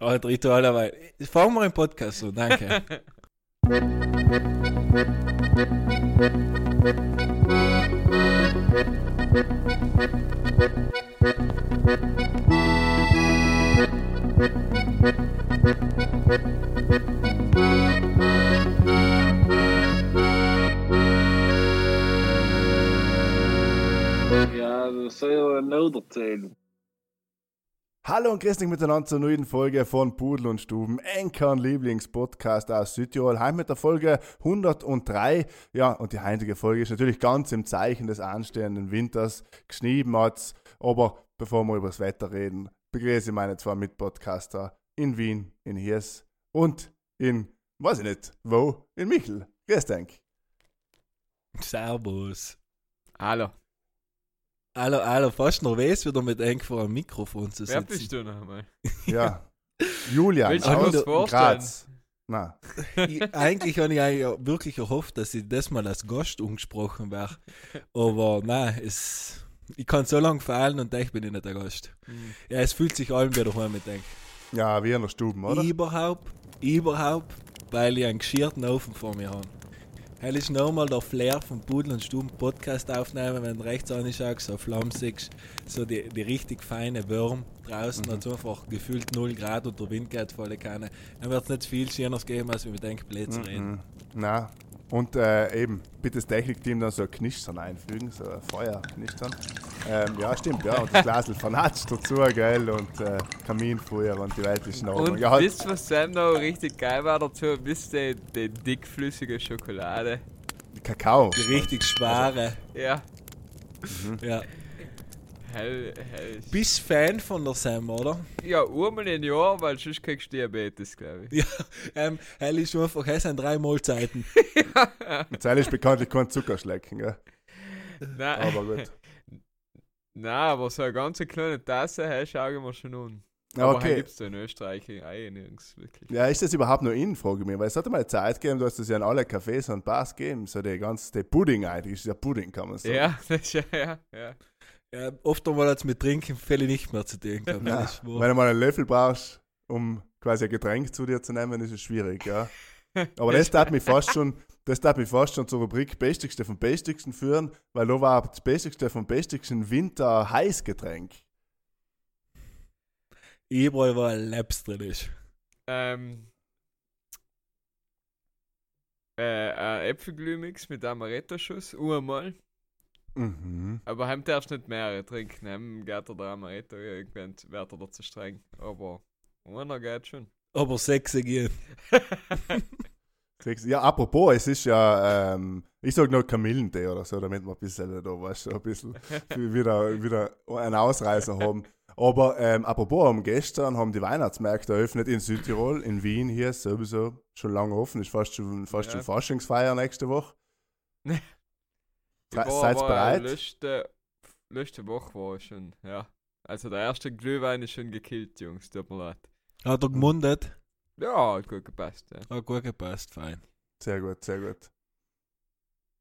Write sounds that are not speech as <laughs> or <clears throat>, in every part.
Oh, Ritual dabei. Fangen wir im Podcast so, danke. <laughs> Ja, dat zou je nodig zijn. Hallo und grüß dich miteinander zur neuen Folge von Pudel und Stuben, Enkern Lieblingspodcast aus Südtirol. Heim mit der Folge 103. Ja, und die heutige Folge ist natürlich ganz im Zeichen des anstehenden Winters. Geschnieben hat's. Aber bevor wir über das Wetter reden, begrüße ich meine zwei Mitpodcaster in Wien, in Hiers und in, weiß ich nicht, wo, in Michel. Grüß dich. Servus. Hallo, Hallo, hallo, fast noch weiß, wieder mit eng vor einem Mikrofon zu wer sitzen. bist du noch einmal? Ja. Julian Willst du aus vorstellen? Graz. Na, <laughs> Ich, eigentlich habe ich eigentlich wirklich erhofft, dass ich das mal als Gast umgesprochen wäre. Aber nein, es, ich kann so lange fehlen und ich bin ich nicht der Gast. Hm. Ja, es fühlt sich allen wieder heim mit denk. ja, wie in der Stuben, oder? Überhaupt, überhaupt, weil ich einen geschirrten Ofen vor mir habe. Hell ist nochmal der Flair vom Pudel und Stuben Podcast aufnehmen, wenn du rechts anschaust, so flamsig, so die, die richtig feine Würm draußen, Mhm. hat so einfach gefühlt 0 Grad und der Wind geht volle Kanne. Dann wird es nicht viel Schöneres geben, als wir mit denken, Plätze reden. Mhm. Und äh, eben, bitte das Technikteam dann so ein Knistern einfügen, so ein Feuerknistern. Ähm, ja, stimmt, ja, und das Glasel <laughs> vernatscht dazu, gell, und äh, Kaminfeuer und die Welt ist in Ordnung. Und Ja, halt, wisst ihr, was Sam noch richtig geil war dazu? Wisst ihr, die dickflüssige Schokolade? Kakao. Die richtig schwere, Ja, ja. Hell, hell. Bist Fan von der Sam, oder? Ja, einmal im Jahr, weil sonst kriegst du Diabetes, glaube ich. Ja, ähm, hell ist einfach, es sind drei Mahlzeiten. <laughs> Mit Zeil ist bekanntlich kein Zuckerschlecken, gell, Nein, aber gut. <laughs> Nein, aber so eine ganz kleine Tasse, hey, schau ich mir schon an. Ja, Aber okay. gibt es da in Österreich eigentlich nirgends wirklich. Ja, ist das überhaupt noch in, frage ich mich, weil es hat mal Zeit gegeben, du hast das ja in alle Cafés und Bars gegeben, so der ganze, der Pudding eigentlich, ist ja Pudding, kann man sagen. Ja, <laughs> das ist ja, ja, ja. Ja, oft einmal hat es mit Trinken völlig nicht mehr zu gehabt. Ja, wenn du mal einen Löffel brauchst, um quasi ein Getränk zu dir zu nehmen, ist es schwierig, ja. Aber das tat mich fast schon, das tat mich fast schon zur Rubrik Bestigste vom Bestigsten führen, weil da war das Bestigste vom Bestigsten Winter Heißgetränk. Überall, wo ein Labs drin ist. Ähm. Äh, ein Äpfelglühmix mit Amaretto-Schuss, einmal. Mhm. Aber heim darfst du nicht mehrere trinken. Heim geht der Amaretto irgendwann wird er da zu streng. Aber einer geht schon. Aber sechs gehen. <laughs> Sechs- Ja, apropos, es ist ja, ähm, ich sag noch Kamillentee oder so, damit wir ein bisschen da, weißt du, ein bisschen <laughs> wieder, wieder einen Ausreißer haben. Aber ähm, apropos, um gestern haben die Weihnachtsmärkte eröffnet in Südtirol, in Wien hier sowieso schon lange offen, ist fast schon, fast Ja. schon Faschingsfeier nächste Woche. <laughs> Ich war Seid bereit? Letzte, letzte Woche war ich schon, ja. Also der erste Glühwein ist schon gekillt, Jungs, tut mir leid. Hat er gemundet? Ja, hat gut gepasst, ja. Hat gut gepasst, fein. Sehr gut, sehr gut.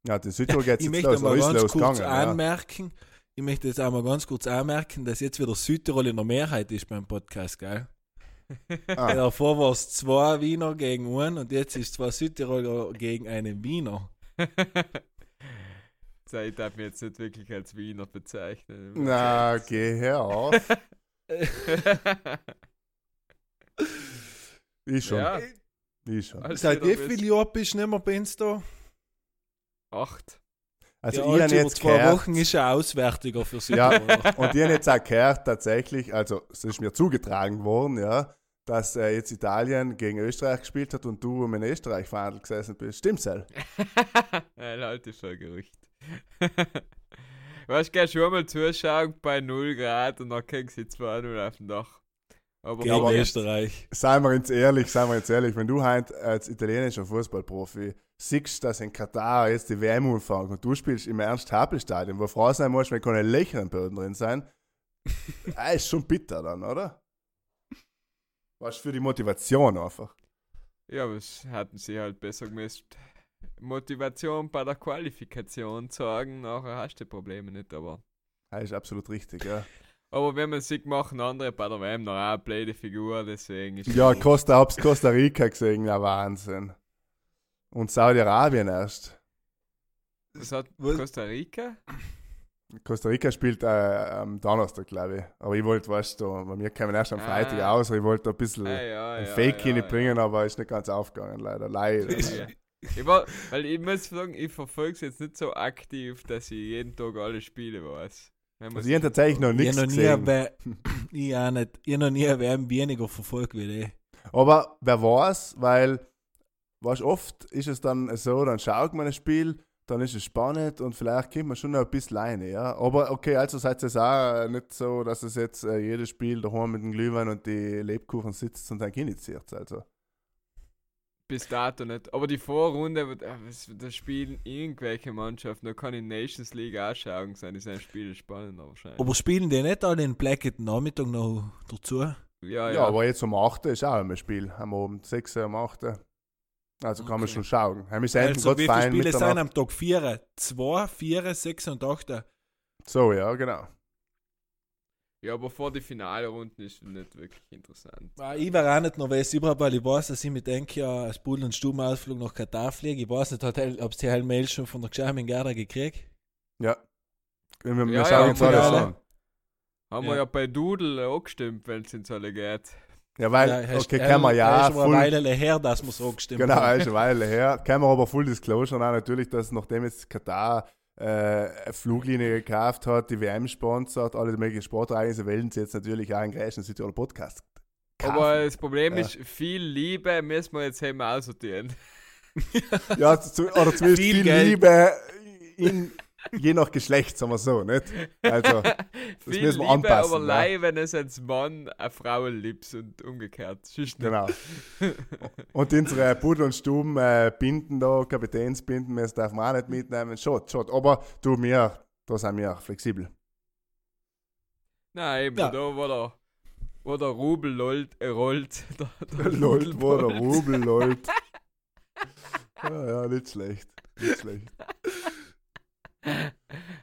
Ja, in Südtirol geht Ich es möchte los, mal ganz kurz losgegangen. Ja. anmerken, ich möchte jetzt einmal ganz kurz anmerken, dass jetzt wieder Südtirol in der Mehrheit ist beim Podcast, gell? <laughs> Ah, Davor war es zwei Wiener gegen einen und jetzt ist zwei Südtiroler gegen einen Wiener. <laughs> Zeit hat mich jetzt nicht wirklich als Wiener bezeichnet. na, geh her auf. <laughs> Ich schon, Ja, ich schon. als Seit wie bist- viel Jahren bist du nicht mehr bei uns da? Acht. Also ja, ich habe also jetzt zwei gehört, Wochen ist er auswärtiger für Ja. Südtirol. Und ich habe jetzt auch gehört, tatsächlich, also es ist mir zugetragen worden, ja, dass äh, jetzt Italien gegen Österreich gespielt hat und du um in Österreich verhandelt gesessen bist. Stimmt's, Sel? <laughs> Ein altes Gerücht. <laughs> weißt du, gehst schon mal zuschauen bei 0 Grad und dann kriegst du 2-0 auf dem Dach. Aber Gegen aber- Österreich. Seien wir uns ehrlich, seien wir uns ehrlich, wenn du heute als italienischer Fußballprofi siehst, dass in Katar jetzt die WM umfangen und du spielst im Ernst-Happel-Stadion, wo froh sein musst, wenn keine Löcher im Boden drin sein, <laughs> äh, ist schon bitter dann, oder? Was für die Motivation einfach. Ja, was hatten sie halt besser gemisst. Motivation bei der Qualifikation sagen, nachher hast du die Probleme nicht, aber. Das ist absolut richtig, ja. Aber wenn man sieht, machen andere bei der WM noch auch eine blöde Figur, deswegen ist Ja, Costa, hab's Costa Rica gesehen, ja Wahnsinn. Und Saudi-Arabien erst. Das hat Was? Costa Rica? Costa Rica spielt äh, am Donnerstag, glaube ich. Aber ich wollte, weißt du, bei mir kamen erst am Freitag Ah. aus, ich wollte ein bisschen Ah, ja, ein ja, Fake ja, hinbringen, aber ist nicht ganz aufgegangen, leider. Leider. Ja. Ich war, weil ich muss sagen, ich verfolge es jetzt nicht so aktiv, dass ich jeden Tag alle Spiele weiß. Also ich habe tatsächlich noch Ich nichts habe noch nie, gesehen. wer- <clears throat> ich auch nicht, ich noch nie WM weniger verfolgt wie die. Aber wer weiß, weil, weißt, oft ist es dann so, dann schaut man ein Spiel, dann ist es spannend und vielleicht kommt man schon noch ein bisschen rein, ja. Aber okay, also seid es auch nicht so, dass es jetzt äh, jedes Spiel daheim mit dem Glühwein und die Lebkuchen sitzt und dann initiiert. Also. Bis dato nicht. Aber die Vorrunde, wird- äh, da spielen irgendwelche Mannschaften, da kann in Nations League auch schauen sein, ist ein Spiel spannender wahrscheinlich. Aber spielen die nicht alle den Blacket Nachmittag noch dazu? ja, Ja, ja. aber jetzt um 8 ist auch ein Spiel. Am Abend 6 Uhr um 8 Also kann man Okay. schon schauen. Wir sind Also, wie viele Spiele sind am Tag 4? 2, 4, 6 und 8? So, ja, genau. Ja, aber vor die Finalrunden ist nicht wirklich interessant. Ah, Ich war auch nicht nervös, überhaupt, weil ich weiß, dass ich mit denke, ja, als Pudel- und Stubenausflug nach Katar fliege. Ich weiß nicht, ob sie halt Mail schon von der Geschäftin Gerda gekriegt. Ja. Wir, wir Ja, schauen ja, uns alles ja. an. Haben Ja. wir ja bei Doodle auch gestimmt, wenn es ins alle geht. Ja, weil, hast- okay, kann man ja ist schon eine Weile her, dass wir so gestimmt Genau, haben. ist eine Weile her. Kann man aber Full Disclosure auch natürlich, dass nachdem jetzt Katar eine Fluglinie gekauft hat, die WM sponsert, alle möglichen Sportereignisse, wollen sie jetzt natürlich auch einen Gräschen Südtirol Podcast kaufen. Aber das Problem Ja. ist, viel Liebe müssen wir jetzt eben aussortieren. ja, zu, oder zumindest Viel viel. Liebe in, je nach Geschlecht, sagen wir so, nicht? Also, <laughs> viel müssen wir Liebe, anpassen, aber ja. leih, wenn es als Mann eine Frau liebt und umgekehrt. Genau. <laughs> Und unsere Pudel und Stuben äh, Binden da, Kapitänsbinden, das darf man auch nicht mitnehmen. Schon, schon. Aber du, mir, da sind wir flexibel. Nein, eben, Ja. da wo der, wo der Rubel lollt, äh, rollt. Der, der Lol, wo der. Rubel läuft. <laughs> Ja, ja, nicht schlecht. Nicht schlecht.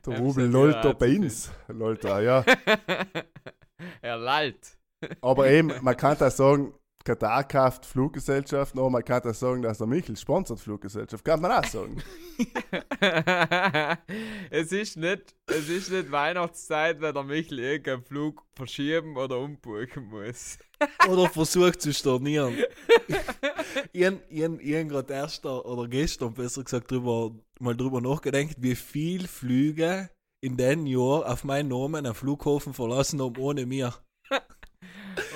Der Rubel lollt da bei uns. Lollt da, ja. <laughs> er lallt. Aber eben, <laughs> man kann da sagen, Katar kauft Fluggesellschaften, aber man kann da sagen, dass der Michel sponsert Fluggesellschaft. Kann man auch sagen. <laughs> es ist nicht, es ist nicht Weihnachtszeit, wenn der Michel irgendeinen Flug verschieben oder umbuchen muss. Oder versucht zu stornieren. <laughs> ich habe gerade erst oder gestern besser gesagt drüber, mal drüber nachgedacht, wie viel Flüge in den Jahr auf meinen Namen am Flughafen verlassen haben ohne mir.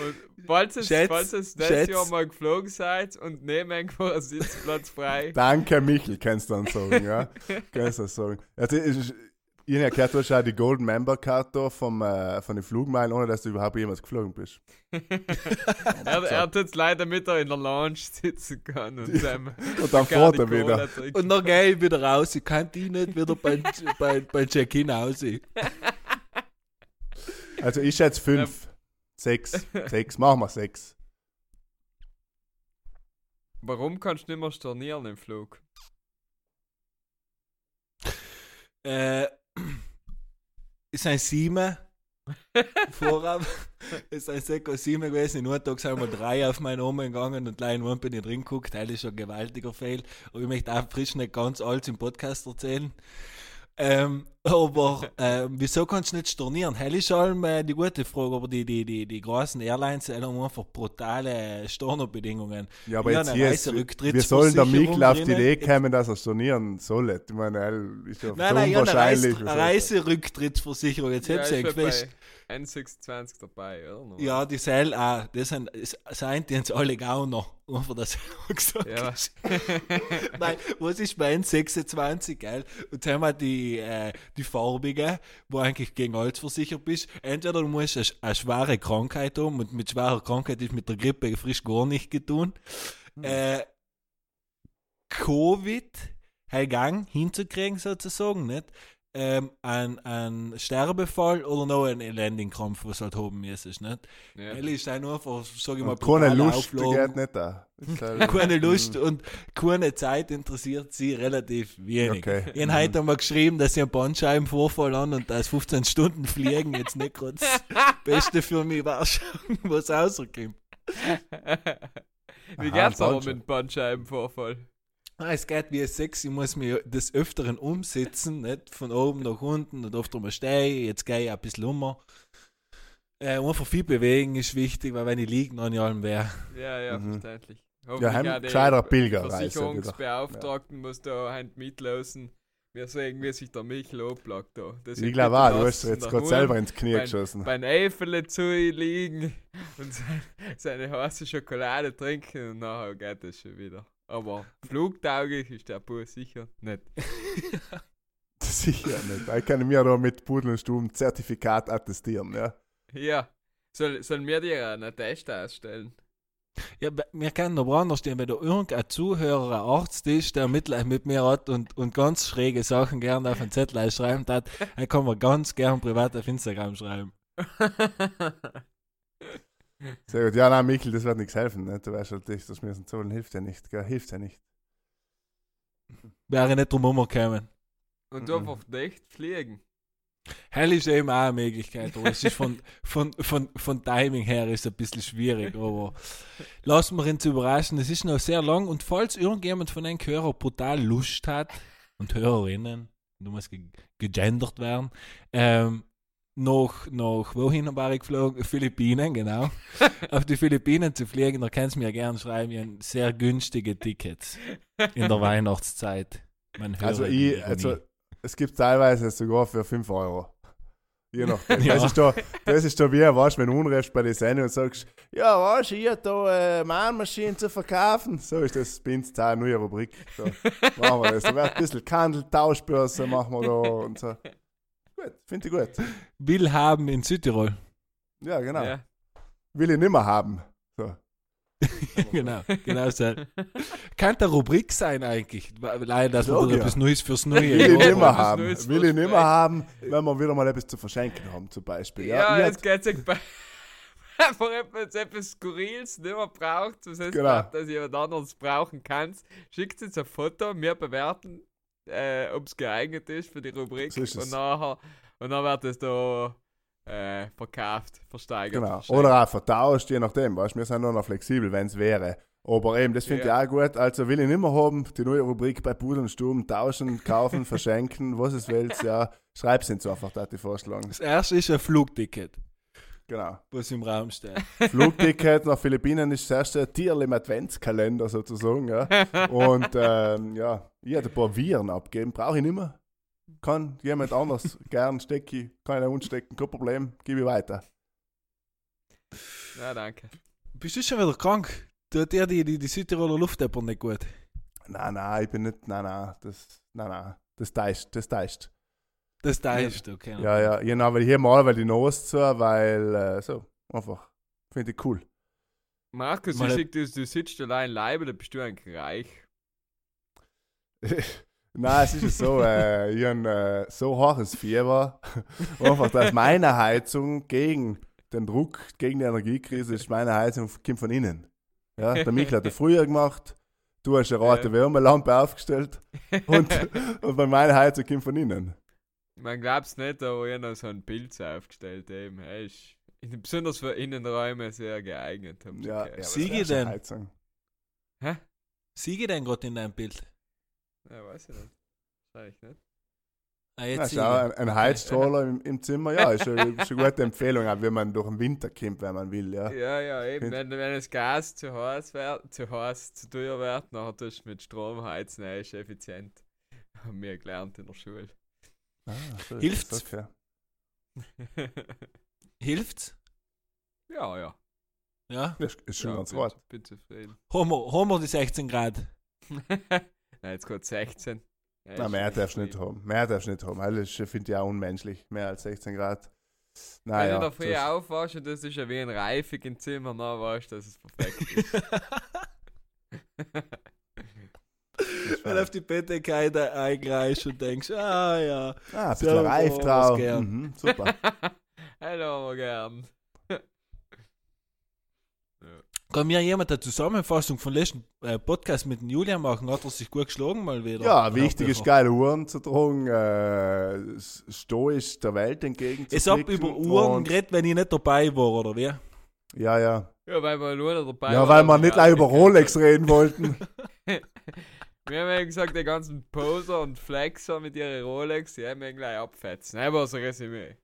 Und falls es, Schätz, falls es das Schätz. Jahr mal geflogen seid und neben irgendwo ein Sitzplatz frei, Danke, Michel, kannst du dann sagen, ja. <laughs> Kannst du das sagen. Also, ich, habe gehört, du hast auch die Golden Member Card da vom, äh, von den Flugmeilen, ohne dass du überhaupt jemals geflogen bist. <laughs> er, er tut es leider mit er in der Lounge sitzen kann und <laughs> seinem Und dann fährt er wieder. Und dann gehe ich wieder raus. Ich kann die nicht wieder beim, <laughs> bei, bei Check-in raus. Also ich schätze fünf, sechs, sechs, machen wir sechs. Warum kannst du nicht mehr stornieren im Flug? Äh, ist ein Sieben. Vorab ist ein Seko 7 gewesen. In einem Tag sind wir drei auf meinen Namen gegangen und gleich in bin ich drin geguckt. Das ist schon ein gewaltiger Fail. Aber ich möchte auch frisch nicht ganz alles im Podcast erzählen. Ähm, aber ähm, wieso kannst du nicht stornieren? Hell ist allem äh, die gute Frage, aber die, die, die, die großen Airlines haben einfach brutale Stornobedingungen. Ja, aber Ja, jetzt hier ist, wir sollen der Mikl auf die. Idee kommen, dass er stornieren soll. Ich meine, er ist ja Nein, nein, ja, eine, unwahrscheinlich. Eine Reiserücktrittsversicherung. Jetzt hätte ist ich schon gefasst. bei N620 dabei, oder? Ja, die Seil auch. Das sind, sind die jetzt alle Gauner. Einfach das gesagt Ja. ist. <laughs> Nein, was ist bei N26, geil? Und jetzt haben wir die, äh, die farbige, wo eigentlich gegen alles versichert bist. Entweder du musst eine, eine schwere Krankheit haben und mit schwerer Krankheit ist mit der Grippe frisch gar nicht getan. Äh, Covid, Gang hinzukriegen sozusagen, nicht? Ähm, ein, ein Sterbefall oder noch ein Landingkrampf, was halt haben müsstest, nicht? Ja. Elli ist einfach, sag ich mal, keine Lust geht nicht da. Ist halt- <laughs> keine Lust und keine Zeit interessiert sie relativ wenig. Okay. Ich habe heute einmal geschrieben, dass sie einen Bandscheibenvorfall an und dass 15 Stunden fliegen jetzt nicht gerade das Beste für mich war, was rauskommt. Wie Aha, geht's aber mit dem Bandscheibenvorfall? Ah, es geht wie Sex, ich muss mich des Öfteren umsetzen, nicht von oben nach unten und oft mal stehen, jetzt gehe ich ein bisschen um. Äh, einfach viel bewegen ist wichtig, weil wenn ich liege, dann ja allem wäre. Ja, ja, Mhm. verständlich. Ja, die gescheiter Pilgerreise. Versicherungsbeauftragten muss da hand mitlosen. Wir sehen, wie sich der Michel abplagt da. Das Ich glaube auch, du hast jetzt gerade selber ins Knie beim- geschossen. Beim Eifele zu liegen und <laughs> sein, seine heiße Schokolade trinken und nachher geht das schon wieder. Aber flugtauglich ist der Bus sicher nicht. <laughs> Sicher nicht. Ich kann mir da mit Pudel und Stuben Zertifikat attestieren, ja. Ja, soll, sollen wir dir einen Test ausstellen? Ja, wir können aber anders stehen, wenn da irgendein Zuhörer, ein Arzt ist, der Mitleid mit mir hat und, und ganz schräge Sachen gerne auf einen Zettel schreiben hat, <laughs> dann kann man ganz gern privat auf Instagram schreiben. <laughs> Sehr gut. Ja, nein, Michel, das wird nichts helfen. Ne? Du weißt halt, das müssen zahlen hilft ja nicht. Gell? Hilft ja nicht. Wäre nicht drum herumgekommen. Und Mhm. einfach nicht fliegen. Hell ist eben auch eine Möglichkeit, aber es ist von, von, von, von Timing her ist es ein bisschen schwierig, aber lassen wir uns überraschen. Es ist noch sehr lang und falls irgendjemand von den Hörern brutal Lust hat und Hörerinnen, du musst ge gegendert werden, ähm, noch, noch wohin war ich geflogen? Philippinen, genau. <laughs> Auf die Philippinen zu fliegen, da kannst du mir gerne schreiben, ich habe sehr günstige Tickets in der <laughs> Weihnachtszeit. Also, die ich, also, es gibt teilweise sogar für 5 Euro. Je nachdem. <laughs> Ja. Das, ist da, das ist da wie, weißt, wenn du unrecht bei der Sendung und sagst, ja, weißt du, ich hab da äh, Mahnmaschinen zu verkaufen. So ist das uns eine neue Rubrik. So, machen wir das. Da wird ein bisschen Kandeltauschbörse machen wir da und so. Gut, finde ich gut. Will haben in Südtirol. Ja, genau. Ja. Will ich nimmer haben. So. <laughs> genau, genau so. Kann der Rubrik sein eigentlich. Leider, dass wir ja. etwas Neues fürs neue Will ich nimmer haben. Will ich nimmer haben, wenn wir wieder mal etwas zu verschenken haben, zum Beispiel. Ja, Ja, jetzt geht's bei. <laughs> Einfach etwas, etwas Skurriles nicht mehr braucht, was heißt, Genau. glaubt, dass jemand anderes brauchen kann. Schickt uns ein Foto, wir bewerten, äh, ob es geeignet ist für die Rubrik. So und, nachher, und dann wird es da äh, verkauft, versteigert. Genau. Oder auch vertauscht, je nachdem. Weißt? Wir sind nur noch flexibel, wenn es wäre. Aber eben, das finde Ja. ich auch gut. Also will ich nicht mehr haben, die neue Rubrik bei Pudel und Sturm, tauschen, kaufen, <laughs> verschenken, was es willst, ja. Schreib's uns einfach, da die vorschlagen. Das erste ist ein Flugticket, Genau. was im Raum steht. <laughs> Flugticket nach Philippinen ist das erste Tierl im Adventskalender sozusagen, ja. Und ähm, ja, ich hätte ein paar Viren abgeben, brauche ich nicht mehr. Kann jemand anders <laughs> gern stecken, kann ich unstecken, kein Problem, gebe ich weiter. Ja, danke. Bist du schon wieder krank? Tut dir die, die, die Südtiroler Luft aber nicht gut? Nein, nein, ich bin nicht, nein, nein, das, nein, nein, das täuscht, das täuscht. Das da ist, okay. Ja, ja, genau, weil hier mal weil die Nase zu, weil, äh, so, einfach, finde ich cool. Markus, Mal- ich sehe, du, du sitzt allein Leibe, da bist du eigentlich reich. <laughs> Nein, es ist so, äh, ich habe äh, so hohes Fieber, <laughs> einfach, dass meine Heizung gegen den Druck, gegen die Energiekrise ist, meine Heizung kommt von innen. Ja, der Michael hat das <laughs> früher gemacht, du hast eine rote. Wärmelampe aufgestellt und, und bei meiner Heizung kommt von innen. Man glaubt's nicht, aber ich habe noch so einen Pilz aufgestellt eben. Er ist in, besonders für Innenräume sehr geeignet. Ja, ja Siege denn? Heizung? Siege denn gerade in deinem Bild? Ja, weiß ich nicht. Wahrscheinlich nicht. Ah, Ja, jetzt schau, ein, ein Heizstrahler im, im Zimmer, ja, ist eine, ist eine gute Empfehlung, auch wenn man durch den Winter kommt, wenn man will, ja. Ja, ja, eben. Wenn, wenn das Gas zu heiß wird, zu heiß, zu teuer wird, dann tust du mit Strom heizen, er ist effizient. Haben wir gelernt in der Schule. Ah, so Hilft's? Okay. <laughs> Hilft's? ja, ja. Ja? Das ist schon ja, ganz bin, hart. bin zufrieden. Wir die 16 Grad? <laughs> Nein, jetzt gerade 16. Ja, Nein, mehr darfst du nicht haben. Mehr darfst du nicht haben. Das finde ich auch unmenschlich. Mehr als 16 Grad. Wenn Naja, du da so früh ist- aufwachst und das ist ja wie ein Reifig im Zimmer, dann weißt du, dass es perfekt ist. <laughs> Fall. auf die da eingreifst und denkst, ah ja, Ah, ein So, bisschen reif oh, drauf. gern. Mhm, super. <laughs> Hallo, aber gern. <laughs> kann mir jemand eine Zusammenfassung von letzten äh, Podcast mit dem Julian machen? Hat er sich gut geschlagen mal wieder? Ja, wichtig ist geile Uhren zu tragen, äh, stoisch der Welt entgegen Es hab über Uhren geredet, wenn ich nicht dabei war, oder wie? Ja, ja. Ja, weil wir nur dabei Ja, waren, weil wir nicht gleich über Rolex reden wollten. <laughs> Wir haben ja gesagt, die ganzen Poser und Flexer mit ihren Rolex, die haben wir gleich abfetzen. Das war so ein Resümee.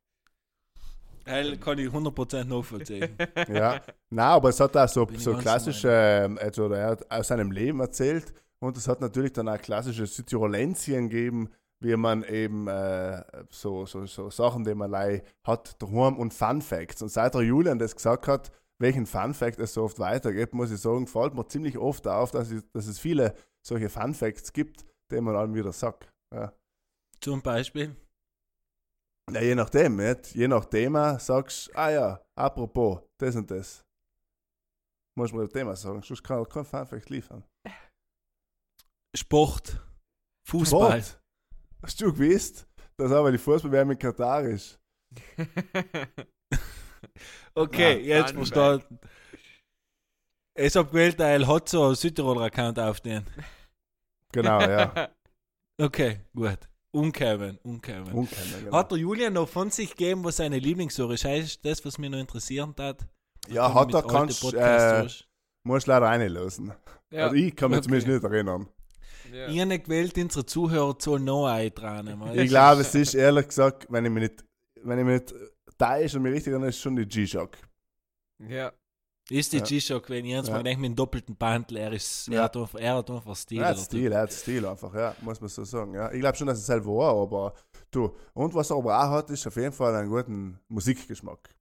Heil kann ich 100% nachvollziehen. <laughs> ja. Nein, aber es hat auch so, Bin so klassische, ähm, also er hat aus seinem Leben erzählt und es hat natürlich dann auch klassische Südtirolenzien gegeben, wie man eben äh, so, so, so Sachen, die man lei hat daheim und Fun Facts. Und seit der Julian das gesagt hat, welchen Fun Fact es so oft weitergeht, muss ich sagen, fällt mir ziemlich oft auf, dass, ich, dass es viele solche Fun Facts gibt, die man dann wieder sagt. Ja. Zum Beispiel. Ja, je nachdem, nicht? je nach Thema sagst du, ah ja, apropos, das und das. Muss man das Thema sagen, sonst kann er kein Funfact liefern. Sport. Fußball. Sport. Hast du gewusst, dass aber die Fußball-WM in Katar ist? <laughs> <laughs> Okay, Ja, jetzt Fun verstanden. Ich hab gewählt, weil hat so einen Südtiroler Account aufstehen. Genau, ja. <laughs> Okay, gut. Unkämen, unkämen. Unkennen, genau. Hat der Julian noch von sich gegeben, was seine Lieblingsuhr ist? Heißt das, was mich noch interessieren hat? ja, hat er, kannst äh, musst leider reinlösen. ja, Also ich kann mich okay. zumindest nicht erinnern. ja. Habe nicht gewählt, unsere Zuhörer sollen noch eintragen. man. Ich glaube, es ist ehrlich gesagt, wenn ich mich nicht, wenn ich mich nicht da ist und mich richtig erinnere, ist schon die G-Shock. ja. Ist die Ja. G-Shock, wenn ich jetzt Ja. mal denke, mit dem doppelten Bandel, er, ist, Ja. er, hat einfach, er hat einfach Stil. Er hat Stil, er hat Stil einfach, ja, muss man so sagen. Ja. Ich glaube schon, dass es selber war, aber du. Und was er aber auch hat, ist auf jeden Fall einen guten Musikgeschmack.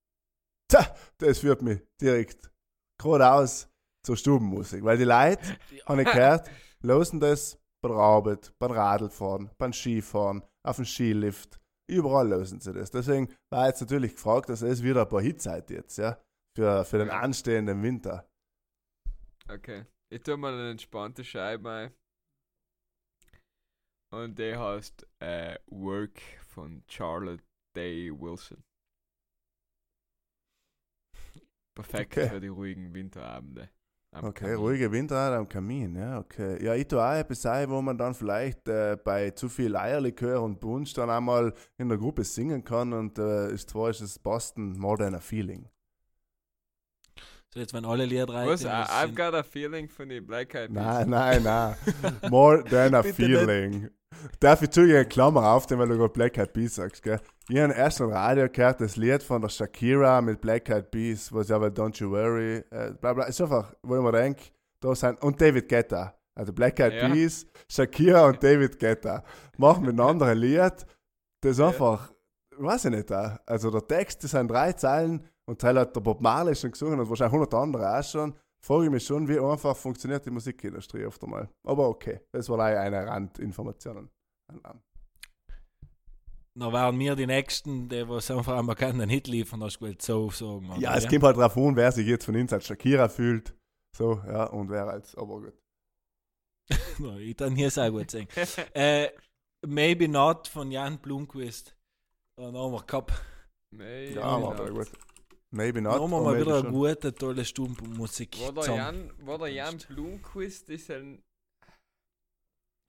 Tja, das führt mich direkt geradeaus zur Stubenmusik, weil die Leute, habe ich gehört, losen das bei der Arbeit, beim Radlfahren, beim Skifahren, auf dem Skilift, überall lösen sie das. Deswegen war jetzt natürlich gefragt, dass es wieder ein paar Hits hat jetzt, ja, für, für den anstehenden Winter. Okay. Ich tue mal eine entspannte Scheibe ein. Und der heißt äh, Work von Charlotte Day Wilson. Perfekt Okay. für die ruhigen Winterabende. am Okay, Kamin. ruhige Winterabend am Kamin, ja, okay. Ja, ich tue auch etwas ein, wo man dann vielleicht äh, bei zu viel Eierlikör und Punsch dann einmal in der Gruppe singen kann und äh, ist zwar ist es Boston More Than a Feeling. So, jetzt wenn alle Lieder rein. Was? I've got a feeling von die Black Eyed Peas. Nein, nein, nein. More Than a <laughs> Feeling. Darf ich zugeben, eine Klammer auf, weil du gerade Black Eyed Peas sagst, gell? Ich habe erst im Radio gehört, das Lied von der Shakira mit Black Eyed Peas, was ja aber Don't You Worry, äh, bla bla, ist einfach, wo ich mir denke, da sind, und David Guetta. Also Black Eyed Ja. Peas, Shakira und David Guetta machen miteinander ein Lied, das Ja. einfach, weiß ich nicht, also der Text, das sind drei Zeilen und Teil hat der Bob Marley schon gesungen und wahrscheinlich hundert andere auch schon. Frage ich mich schon, wie einfach funktioniert die Musikindustrie oft einmal. Aber okay, das war leider eine Randinformation. Dann waren wir die Nächsten, die was einfach einmal keinen Hit liefern, hast du gewählt, so sagen. oder Ja, es kommt halt drauf an, wer sich jetzt von uns als Shakira fühlt. So, ja, und wer als, aber gut. <laughs> Ja, ich kann hier sehr gut singen. äh, Maybe Not von Jan Blumquist. Dann haben wir gehabt. Nee, Ja, aber gut. Maybe not. haben wir or mal wieder eine gute, tolle Stunde Musik. War der. Jan, war der Jan Blumquist ist ein.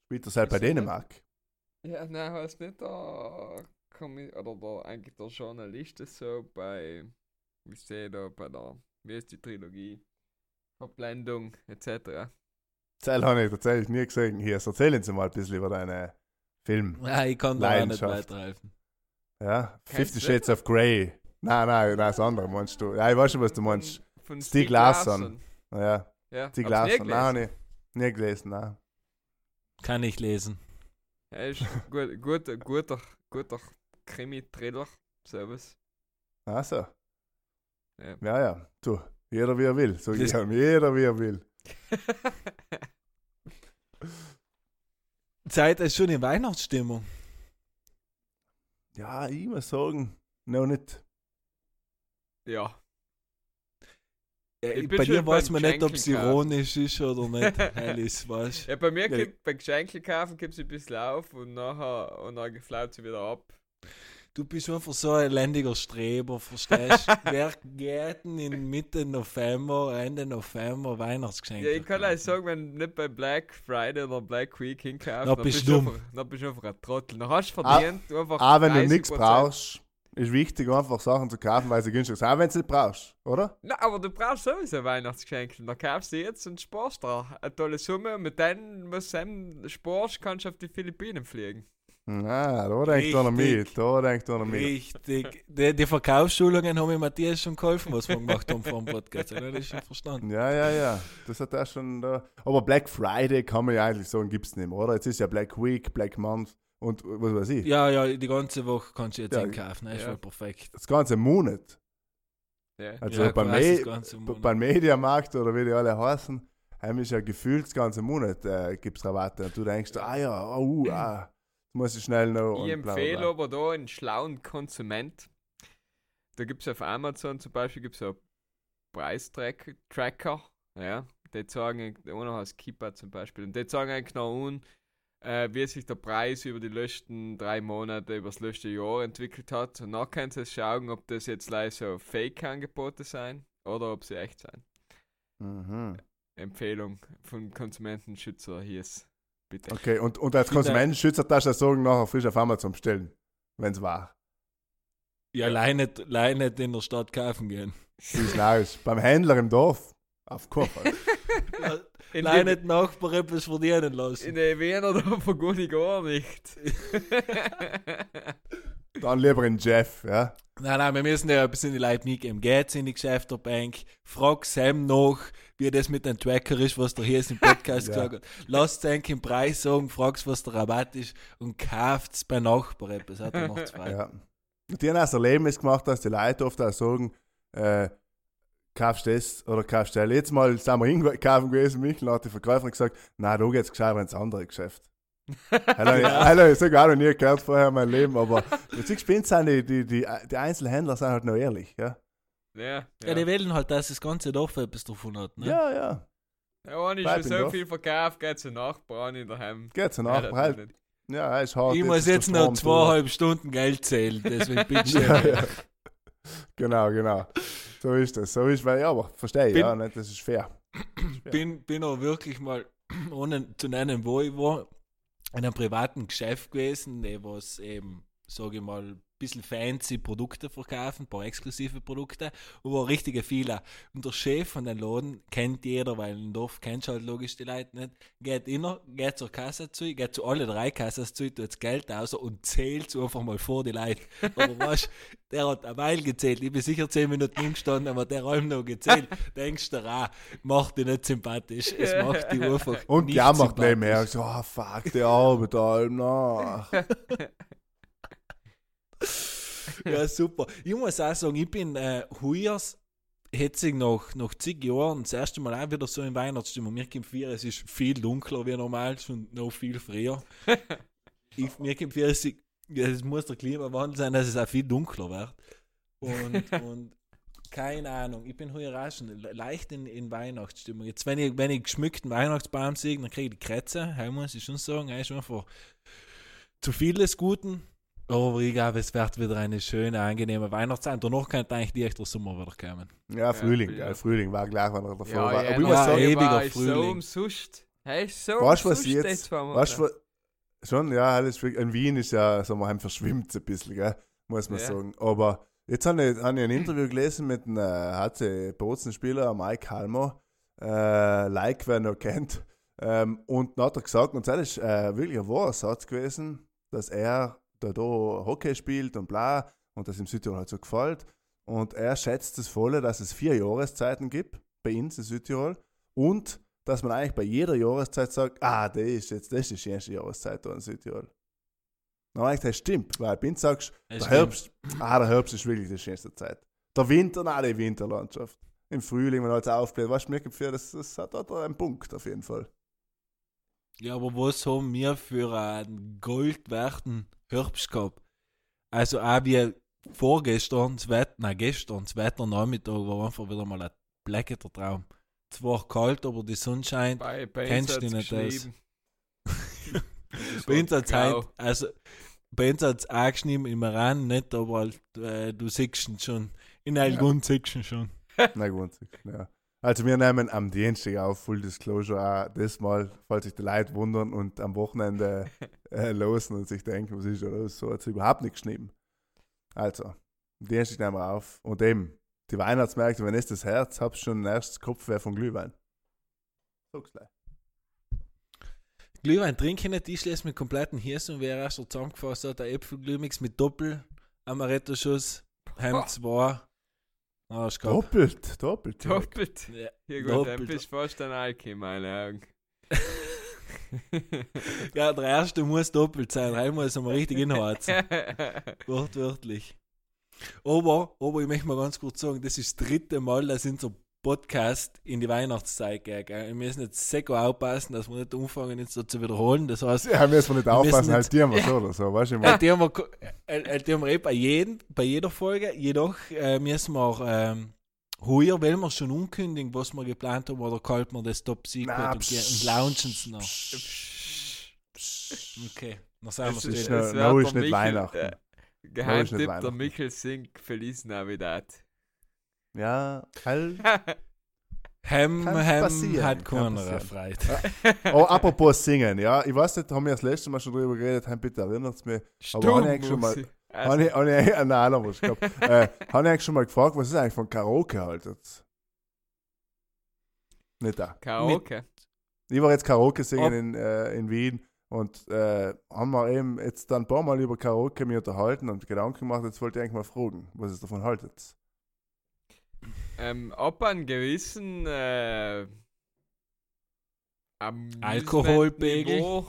Spielt das halt bei? Dänemark. Ja, nein, heißt nicht der. Kommi oder der, eigentlich der Journalist ist so bei. Wie sehe da bei der. Wie ist die Trilogie? Verblendung etc. Zell habe ich tatsächlich nie gesehen. Hier, erzählen Sie mal ein bisschen über deine Film. Ja, ich kann da auch nicht Leidenschaft. weiterhelfen. Ja, Fifty Shades of Grey. Nein, nein, nein, das andere meinst du. Ja, ich weiß schon, was du meinst. Von, von Stieg Larsson. Ja, Ja, nie Glasson. Nein, gelesen. nie, nie gelesen, nein. Kann ich lesen. Ja, ist gut, guter, guter, guter Krimi-Thriller. Servus. Also, Ja. ja, ja. Du, jeder wie er will. So ich ihm, jeder wie er will. <laughs> Zeit ist schon in Weihnachtsstimmung. Ja, ich muss sagen, noch nicht. Ja. Ich bei dir weiß man nicht, ob es ironisch ist oder nicht. Alice, <laughs> weißt Ja, bei mir Ja. gibt bei Geschenke kaufen gibt es ein bisschen auf und nachher und dann flaut sie wieder ab. Du bist einfach so ein elendiger Streber, verstehst du? <laughs> Wer geht denn in Mitte November, Ende November Weihnachtsgeschenke? Ja, ich kann euch sagen, wenn du nicht bei Black Friday oder Black Week hinkaufst, Dann bist du du dumm. einfach, dann bist du einfach ein Trottel. Dann hast du verdient, du einfach Auch wenn du 30%. nichts brauchst, ist wichtig, einfach Sachen zu kaufen, weil sie günstig sind. Auch wenn du nicht brauchst, oder? Na, aber du brauchst sowieso ein Weihnachtsgeschenk. Dann kaufst du jetzt und sparst da eine tolle Summe und mit denen, was du sparst, kannst du auf die Philippinen fliegen. Na, da denkt einer mit. Da denkt einer mit. Richtig. Die, die Verkaufsschulungen haben mir Matthias schon geholfen, was wir gemacht haben vor dem Podcast. Ja, das ist schon verstanden. Ja, ja, ja. Das hat er schon da. Aber Black Friday kann man ja eigentlich sagen, gibt es nicht mehr, oder? Jetzt ist ja Black Week, Black Month und was weiß ich. Ja, ja, die ganze Woche kannst du jetzt Ja, einkaufen. Das ist ja. voll perfekt. Das ganze Monat. Ja. Also ja, beim, Me das ganze Monat. beim Mediamarkt oder wie die alle heißen, haben ist ja gefühlt das ganze Monat äh, gibt es Rabatte. Und du denkst, ah ja, oh, ah, muss ich schnell noch. Ich und bla, bla, empfehle aber da einen schlauen Konsument. Da gibt es auf Amazon zum Beispiel gibt's so Preistracker. Ja, die sagen, einer heißt Keeper zum Beispiel. Und die sagen eigentlich noch an, äh, wie sich der Preis über die letzten drei Monate, über das letzte Jahr entwickelt hat. Und dann kannst du schauen, ob das jetzt leider so Fake-Angebote sein oder ob sie echt sein. Mhm. Empfehlung von Konsumentenschützer hier ist. Bitte. Okay, und, und als Konsumentenschützer darfst du sagen, nachher frisch auf Amazon bestellen, wenn es war. Ja, allein nicht, allein nicht in der Stadt kaufen gehen. Wie ist logisch. Beim Händler im Dorf, auf Fall. <laughs> In den- nicht Nachbar etwas verdienen In lassen. der Wiener da vergun ich gar nicht. <laughs> Dann lieber in Jeff, ja. Nein, nein, wir müssen ja ein bisschen die Leute mitgeben. Geht's in die Geschäfterbank, frag Sam noch, wie das mit dem Tracker ist, was der hier ist im Podcast <laughs> Ja. gesagt hat. Lasst den im Preis sagen, fragst, was der Rabatt ist und kauft's bei Nachbar etwas. Hat er noch zwei. ja. Die haben auch das Erlebnis gemacht, dass die Leute oft auch sagen, äh, kaufst du das oder kaufst du das. Letztes Mal sind wir hingekauft gewesen, Michel, hat die Verkäuferin gesagt, nein, da geht's gescheit ins andere Geschäft. <laughs> Hallo, hallo, ich sage auch noch nie gehört vorher in meinem Leben, aber <laughs> jetzt ich bin sind die, die, die, die Einzelhändler sind halt noch ehrlich, ja. Ja, Ja, ja. die wählen halt, dass das ganze Dorf etwas davon hat. Ne? Ja, ja. Ja, wenn ich schon so Dorf. viel verkauft, geht zu Nachbarn in daheim. Geht's Ja, nach, das halt. nicht. Ja, er ist hart. ich muss der jetzt noch zweieinhalb Stunden Geld zählen, deswegen <laughs> bitte. Ja, ja. Genau, genau. So ist das. So ist, weil, ja, aber verstehe ich, Bin- ja, nicht, das ist fair. bin, bin auch wirklich mal, <clears throat> ohne zu nennen, wo ich war, in einem privaten Geschäft gewesen, was eben, sage ich mal, bisschen fancy Produkte verkaufen, ein paar exklusive Produkte, und war richtige viele. Und der Chef von den Laden kennt jeder, weil im Dorf kennst du halt logisch die Leute nicht, geht inner, geht zur Kasse zu, geht zu alle drei Kassen zu, tut das Geld aus und zählt so einfach mal vor die Leute. Aber <laughs> weißt der hat eine Weile gezählt, ich bin sicher zehn Minuten hingestanden, aber der hat noch gezählt. <laughs> Denkst du, ah, macht dich nicht sympathisch, es macht dich <laughs> einfach Und nicht jammert sympathisch. nebenher. So, ah, fuck, die Arbeit allem nach. <laughs> Ja, super. Ich muss auch sagen, ich bin äh, heuers, hetzig nach, nach zig Jahren, das erste Mal auch wieder so in Weihnachtsstimmung. Mir kommt vor, es ist viel dunkler wie normal, schon noch viel früher. <laughs> ich, mir kommt vor, es, es muss der Klimawandel sein, dass es auch viel dunkler wird. Und, <laughs> und keine Ahnung, ich bin heuer auch schon le- leicht in, in Weihnachtsstimmung. Jetzt, wenn ich, wenn ich geschmückten Weihnachtsbaum sehe, dann kriege ich die Krätze. Hey, muss ich schon sagen, er ist einfach zu viel des Guten. Aber ich glaube, es wird wieder eine schöne, angenehme Weihnachtszeit. Danach könnte eigentlich direkt der Sommer wieder kommen. Ja, Frühling, Ja, ja, Frühling war gleich, wenn er davor Ja, war. ja, Aber ja, sagen, ewiger war ich so Frühling. umsust. Hey, so weißt du, was ich jetzt, weißt was- schon, ja, alles, wirklich- in Wien ist ja, sagen wir, heim verschwimmt es ein bisschen, gell, muss man Ja. sagen. Aber jetzt habe ich, hab ich ein Interview gelesen mit einem äh, HC Bozen-Spieler, Mike Halmer, äh, like, wer ihn noch kennt. Ähm, und dann hat er gesagt, und das ist äh, wirklich ein wahrer Satz gewesen, dass er da, da Hockey spielt und bla, und das ihm Südtirol halt so gefällt. Und er schätzt es voll, dass es vier Jahreszeiten gibt, bei uns in Südtirol. Und dass man eigentlich bei jeder Jahreszeit sagt, ah, das ist jetzt das ist die schönste Jahreszeit da in Südtirol. Na, eigentlich, das stimmt, weil bei uns sagst Es der stimmt. Herbst, ah, der Herbst ist wirklich die schönste Zeit. Der Winter, nein, die Winterlandschaft. Im Frühling, wenn alles aufbläht, weißt du, mir gibt das, das hat hat einen Punkt auf jeden Fall. Ja, aber was haben wir für einen goldwerten Herbst gehabt? Also auch wie vorgestern, das Wetter, nein, gestern, das Wetter Nachmittag war einfach wieder mal ein Blecke der Traum. Zwar kalt, aber die Sonne scheint. Bei, bei Kennst du nicht. <laughs> Das Bei uns war hat es halt, also, bei uns hat es auch geschrieben, im Iran nicht, aber halt, äh, du siehst ihn schon. In Elgrund siehst du ihn schon. <laughs> Gut, ja. Also wir nehmen am Dienstag auf, Full Disclosure auch das Mal, falls sich die Leute wundern und am Wochenende <laughs> äh, losen und sich denken, was ist da los? So hat es überhaupt nicht geschrieben. Also, am Dienstag nehmen wir auf. Und eben, die Weihnachtsmärkte, wenn es das Herz, hab's schon ein erstes Kopfweh von Glühwein. Sag's gleich. Glühwein trinke ich nicht, ich schließe mit kompletten Hirsen und wer erst so zusammengefasst hat, der Äpfelglühmix mit Doppel, Amaretto-Schuss, Hemd 2. Ah. Doppelt, doppelt. Doppelt. Ja, Hier gut, doppelt. dann bist du fast ein Alki in meinen Augen. <laughs> ja, der erste muss doppelt sein, der muss einmal richtig inharzen. <laughs> Wortwörtlich. Aber, aber ich möchte mal ganz kurz sagen, das ist das dritte Mal, dass unser Podcast in die Weihnachtszeit geht. Gell? Wir müssen jetzt sehr gut aufpassen, dass wir nicht anfangen, jetzt so zu wiederholen. Das heißt, Ja, müssen wir nicht Wir aufpassen, halt dir mal so oder so, weißt du? ich mein, die haben wir, äh, äh, die haben wir eh bei, jedem, bei jeder Folge. Jedoch äh, müssen wir ähm, heuer, weil wir schon ankündigen, was wir geplant haben, oder kalten wir das Top Secret Na, und, psch, und launchen es noch. psch, psch. Okay, dann sagen wir ist es wieder. wird ist nicht Michel, Weihnachten. äh, Geheimtipp, nicht der. Michel singt Feliz Navidad. Ja, halt. <laughs> Hem, Kann's Hem passieren, hat keiner erfreut. Oh, apropos singen, ja. Ich weiß nicht, haben wir das letzte Mal schon drüber geredet, haben bitte erinnert es mich. Aber habe ich eigentlich schon mal, Stummmusik. habe ich, habe ich, äh, nein, noch was gehabt. äh, habe ich eigentlich schon mal gefragt, was ist eigentlich von Karaoke halt jetzt? Nicht da. Karaoke. Ich war jetzt Karaoke singen Ob- in, äh, in Wien und äh, haben wir eben jetzt dann ein paar Mal über Karaoke mir unterhalten und Gedanken gemacht, jetzt wollte ich eigentlich mal fragen, was ihr davon haltet. Ähm, ab einem gewissen äh, Alkoholpegel. Amusement-Niveau,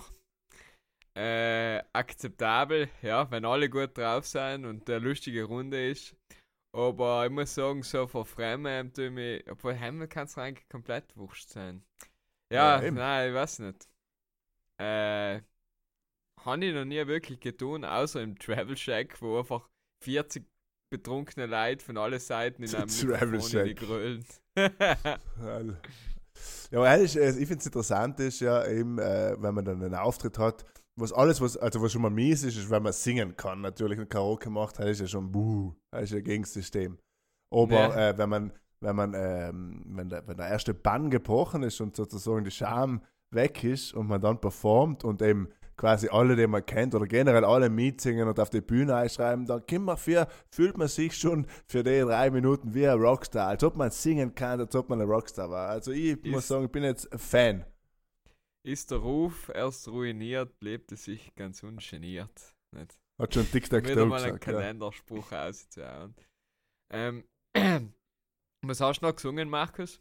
Äh, akzeptabel, ja, wenn alle gut drauf sind und eine lustige Runde ist. Aber ich muss sagen, so von Fremden tue ich mich, obwohl Heimel kann es eigentlich komplett wurscht sein. Ja, Ja, nein, ich weiß nicht. Äh, habe ich noch nie wirklich getan, außer im Travel Shack, wo einfach 40 betrunkene Leute von allen Seiten in <laughs> einem Travel Shack. grölen. Ja, aber äh, ich finde es interessant ist ja eben, äh, wenn man dann einen Auftritt hat, was alles, was, also was schon mal mies ist, ist, wenn man singen kann. Natürlich ein Karaoke macht, das ist ja schon buh, das ist ja gegen das System. Aber Ja. äh, wenn man, wenn man, ähm, wenn, der, wenn der erste Bann gebrochen ist und sozusagen die Scham weg ist und man dann performt und eben quasi alle, die man kennt oder generell alle mitsingen und auf die Bühne einschreiben, dann kommt man für, fühlt man sich schon für die drei Minuten wie ein Rockstar, als ob man singen kann, als ob man ein Rockstar war. Also ich muss Ist- sagen, ich bin jetzt ein Fan. Ist der Ruf erst ruiniert, lebte sich ganz ungeniert. Nicht? Hat schon Tic-Tac-Toe Wieder mal einen gesagt. Ja. Kalenderspruch auszuhauen. Ähm, <clears throat> was hast du noch gesungen, Markus?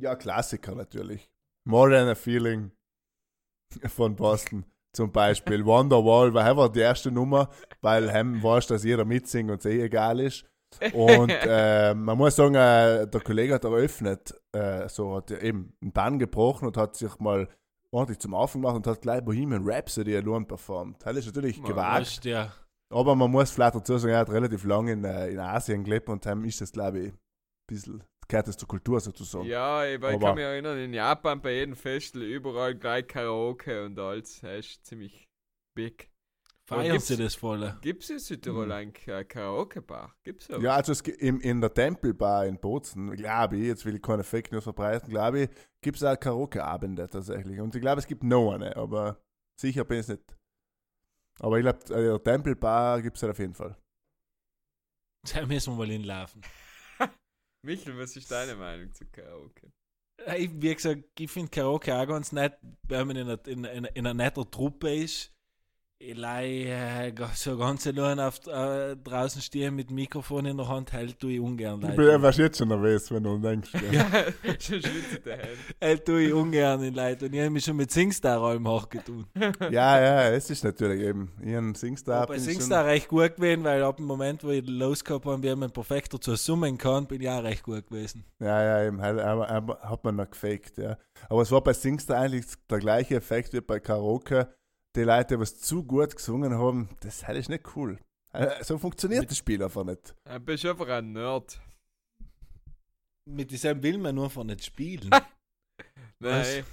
ja, Klassiker natürlich. More Than a Feeling <laughs> von Boston zum Beispiel. <laughs> Wonderwall war einfach die erste Nummer, weil hem weißt, dass jeder mitsingt und es eh egal ist. Und äh, man muss sagen, äh, der Kollege hat eröffnet, äh, so hat er eben einen Bann gebrochen und hat sich mal ordentlich zum Anfang gemacht und hat gleich Bohemian Rhapsody allein performt. Das ist natürlich Ja, gewagt, ja. aber man muss vielleicht dazu sagen, er hat relativ lange in, äh, in Asien gelebt und dann ist das, glaube ich, ein bisschen, gehört das zur Kultur sozusagen. Ja, ich, weil ich kann mich erinnern, in Japan bei jedem Festival überall gleich Karaoke und alles. Das ist ziemlich big. Feiern gibt's- sie das voll. Gibt es in Südtirol Mhm. ein Ka- Karaoke-Bar? Gibt es sowas? Ja, also im, in der Tempelbar in Bozen, glaube ich, jetzt will ich keine Fake News verbreiten, glaube ich, gibt es auch Karaoke-Abende tatsächlich. Und ich glaube, es gibt noch eine, aber sicher bin ich es nicht. Aber ich glaube, in der Tempelbar gibt es halt auf jeden Fall. Da müssen wir mal hinlaufen. <laughs> Michel, was ist deine Meinung zu Karaoke? Ja, Ich, wie gesagt, ich finde Karaoke auch ganz nett, wenn man in einer, in, in, in einer netter Truppe ist. Ich leih, äh, <laughs> so ganz allein auf, äh, draußen stehen mit dem Mikrofon in der Hand, hält tue ich ungern. Du Leute. wärst jetzt schon nervös, wenn du denkst. <laughs> Ja. <laughs> Schon schwitzt der Hand. Hält tue ich ungern in Leute. Und ich habe mich schon mit Singstar-Räumen hochgetun. ja, ja, es ist natürlich eben. Ich ein Singstar. Bei bin ich Singstar recht gut gewesen, weil ab dem Moment, wo ich losgehabt habe, wie man perfekter zu summen kann, bin ich auch recht gut gewesen. Ja, ja, eben. Aber hat man noch gefaked, ja. Aber es war bei Singstar eigentlich der gleiche Effekt wie bei Karaoke. Die Leute, die was zu gut gesungen haben, das ist nicht cool. Äh, So funktioniert das Spiel einfach nicht. Du bist einfach ein Nerd. mit diesem will man nur von nicht spielen. <laughs> Nein.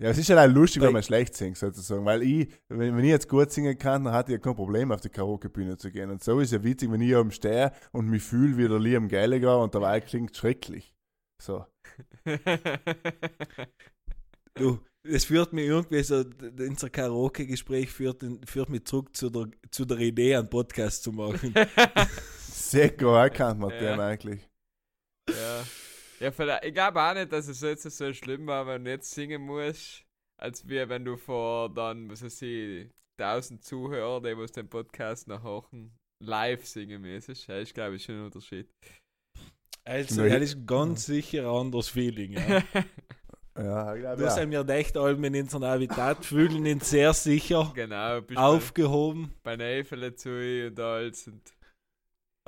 Ja, es ist ja auch lustig, wenn man schlecht singt, sozusagen. Weil ich, wenn, wenn ich jetzt gut singen kann, dann hatte ich ja kein Problem, auf die Karaoke-Bühne zu gehen. Und so ist ja witzig, wenn ich oben stehe und mich fühle wie der Liam Gallagher und dabei klingt schrecklich. So. <laughs> Du, es führt mich irgendwie so, unser Karaoke-Gespräch führt, führt mich zurück zu der, zu der Idee, einen Podcast zu machen. <laughs> Sehr gut erkannt man Ja. den eigentlich. ja. Ja, vielleicht, ich glaube auch nicht, dass es jetzt so schlimm war, wenn du jetzt singen musst, als wie wenn du vor dann, was weiß ich, 1000 Zuhörer, die was den Podcast noch hören, live singen müsstest. Ja, ich glaube, ist schon ein Unterschied. Also, das ist ganz sicher ein anderes Feeling. Ja. <laughs> Ja, ich glaube, Du ja. sind mir echt allem in unserer Habitat, fühlen ihn sehr sicher, genau, aufgehoben, bei Neifel zu und alles. Und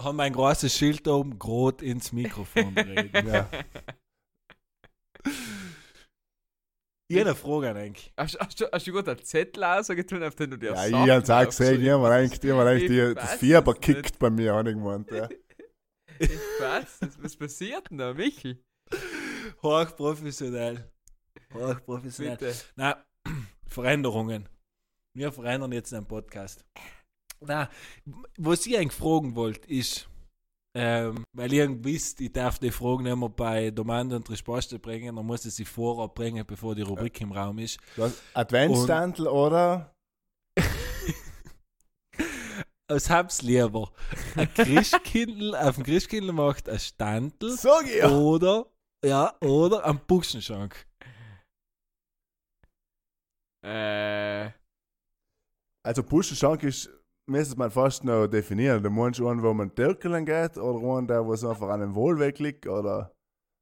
haben ein großes Schild oben, grot ins Mikrofon reden. <laughs> ja. Habe eine Frage eigentlich. Hast, hast, du, hast du gut einen Zettel ausgetan, auf den du dir Ja, ich Sachen hab's auch gesehen, ich hab mir eigentlich, ich hab eigentlich die, das Fieber es kickt nicht. bei mir, habe ich gemeint. Ja. <laughs> Ich weiß, was- was passiert denn da, Michi? Hochprofessionell. Hochprofessionell. Bitte. Na, <clears throat> Veränderungen. Wir verändern jetzt den Podcast. Na, was ich eigentlich fragen wollte, ist, ähm, weil ihr wisst, ich darf die Fragen immer bei Domande und Resposte bringen, dann muss ich sie vorab bringen, bevor die Rubrik im Raum ist. Adventstandel oder? <laughs> Was hab's lieber? Ein Christkindl, auf dem Christkindl macht ein Standel Sag ich ja. oder, ja, oder ein Buchsenschank. Äh, Also Buschenschank ist, müsste man fast noch definieren. Du meinst einen, wo man Türkeln geht oder einen, der was einfach an einem Wohlweg liegt oder?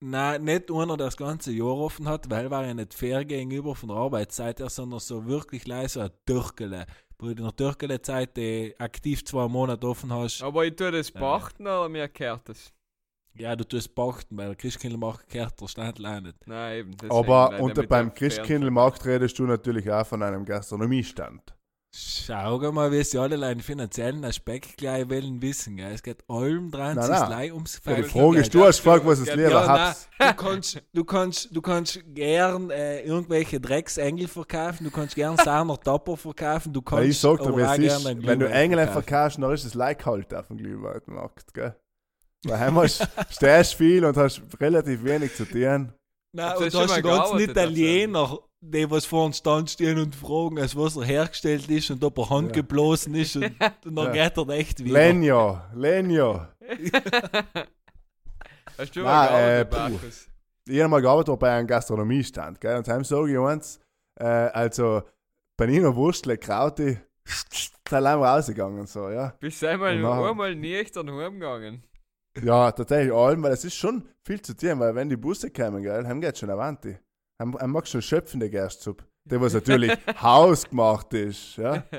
Nein, nicht einer, der das ganze Jahr offen hat, weil war ja nicht fair gegenüber von der Arbeitszeit her, sondern so wirklich leise ein Türkele. Wo du in der Türkele-Zeit die aktiv zwei Monate offen hast. aber ich tue das Äh. pachten oder mir kehrt das? Ja, du tust pachten, weil der Christkindl macht kehrt der auch nicht. Nein, eben. deswegen, Aber unter beim auch Christkindlmarkt redest du natürlich auch von einem Gastronomiestand. Schau mal, wie sie alle einen finanziellen Aspekt gleich wollen wissen. Gell? Es geht allem dran, Nein, ist gleich ums Ja, die. Frage ist, du hast gefragt, was es lieber Ja, habst. nein, du kannst, du kannst, du kannst gern äh, irgendwelche Drecksengel verkaufen, du kannst gern Sauner Topper verkaufen, du kannst Weil ich sag dir, auch gern ist, wenn du Engel verkaufst, dann ist es like halt auf dem Glühweinmarkt, gell? Weil <laughs> einmal stehst viel und hast relativ wenig zu tun. Nein, Hast du und schon hast mal die ganzen gearbeitet, Italiener, die was vor uns stand stehen und fragen, als was er hergestellt ist und ob er handgeblasen ist und, und <laughs> dann Ja. geht er echt wieder. Lenjo, Lenjo. <laughs> Hast du Nein, mal äh, gearbeitet. Markus? Ich habe mal gearbeitet bei einem Gastronomiestand, gell? Und dann sage ich eins, äh, also Panino Wurstle, Krauti, sind allein rausgegangen, so, ja. Bist du einmal, Und einmal nüchtern heimgegangen? Ja, tatsächlich allem, weil es ist schon viel zu tun, weil wenn die Busse kommen, gell, haben geht schon Avanti. Haben, haben mag schon schöpfende Gerstsuppe. Der, was natürlich <laughs> hausgemacht ist, ja. <laughs>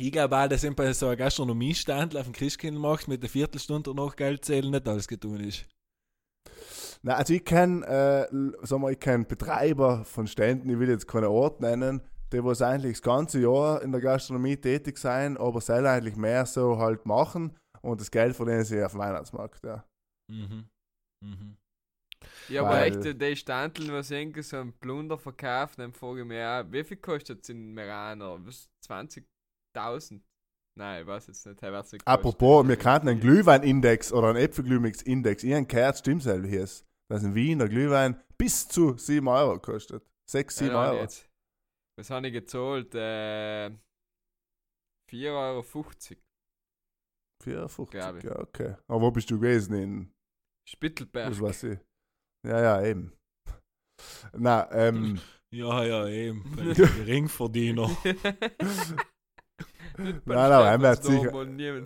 Ich glaube auch, dass bei so einem Gastronomiestand auf dem Christkindlmarkt mit der Viertelstunde noch Geld zählen nicht alles getan ist. Na, also ich kenne, äh, sag mal, ich kenn Betreiber von Ständen, ich will jetzt keine Ort nennen, die was eigentlich das ganze Jahr in der Gastronomie tätig sein, aber selber eigentlich mehr so halt machen und das Geld verdienen sie auf dem Weihnachtsmarkt, ja. Mhm. Mhm. Ja, aber echt, die Standeln, was irgendwie so ein Plunder verkaufen, dann frage ich mich auch, wie viel kostet es in Meraner? Was? 20.000? Nein, ich weiß jetzt nicht. Hey, was Apropos, wir kannten einen Glühweinindex oder einen Äpfelglühmix-Index. Ich habe gehört, stimmt selber hier ist, dass ein Wiener Glühwein bis zu 7 Euro kostet. 6, 7 Keine Ahnung Euro. jetzt. Was habe ich gezahlt? Äh, 4,50 Euro. 54, Glaub ich. ja, okay. Aber wo bist du gewesen? In, Spittelberg. was weiß ich. Ja, ja, eben. <laughs> Na, ähm, Ja, ja, eben. <laughs> Geringverdiener. <laughs> Nein, nein, er wird sicher-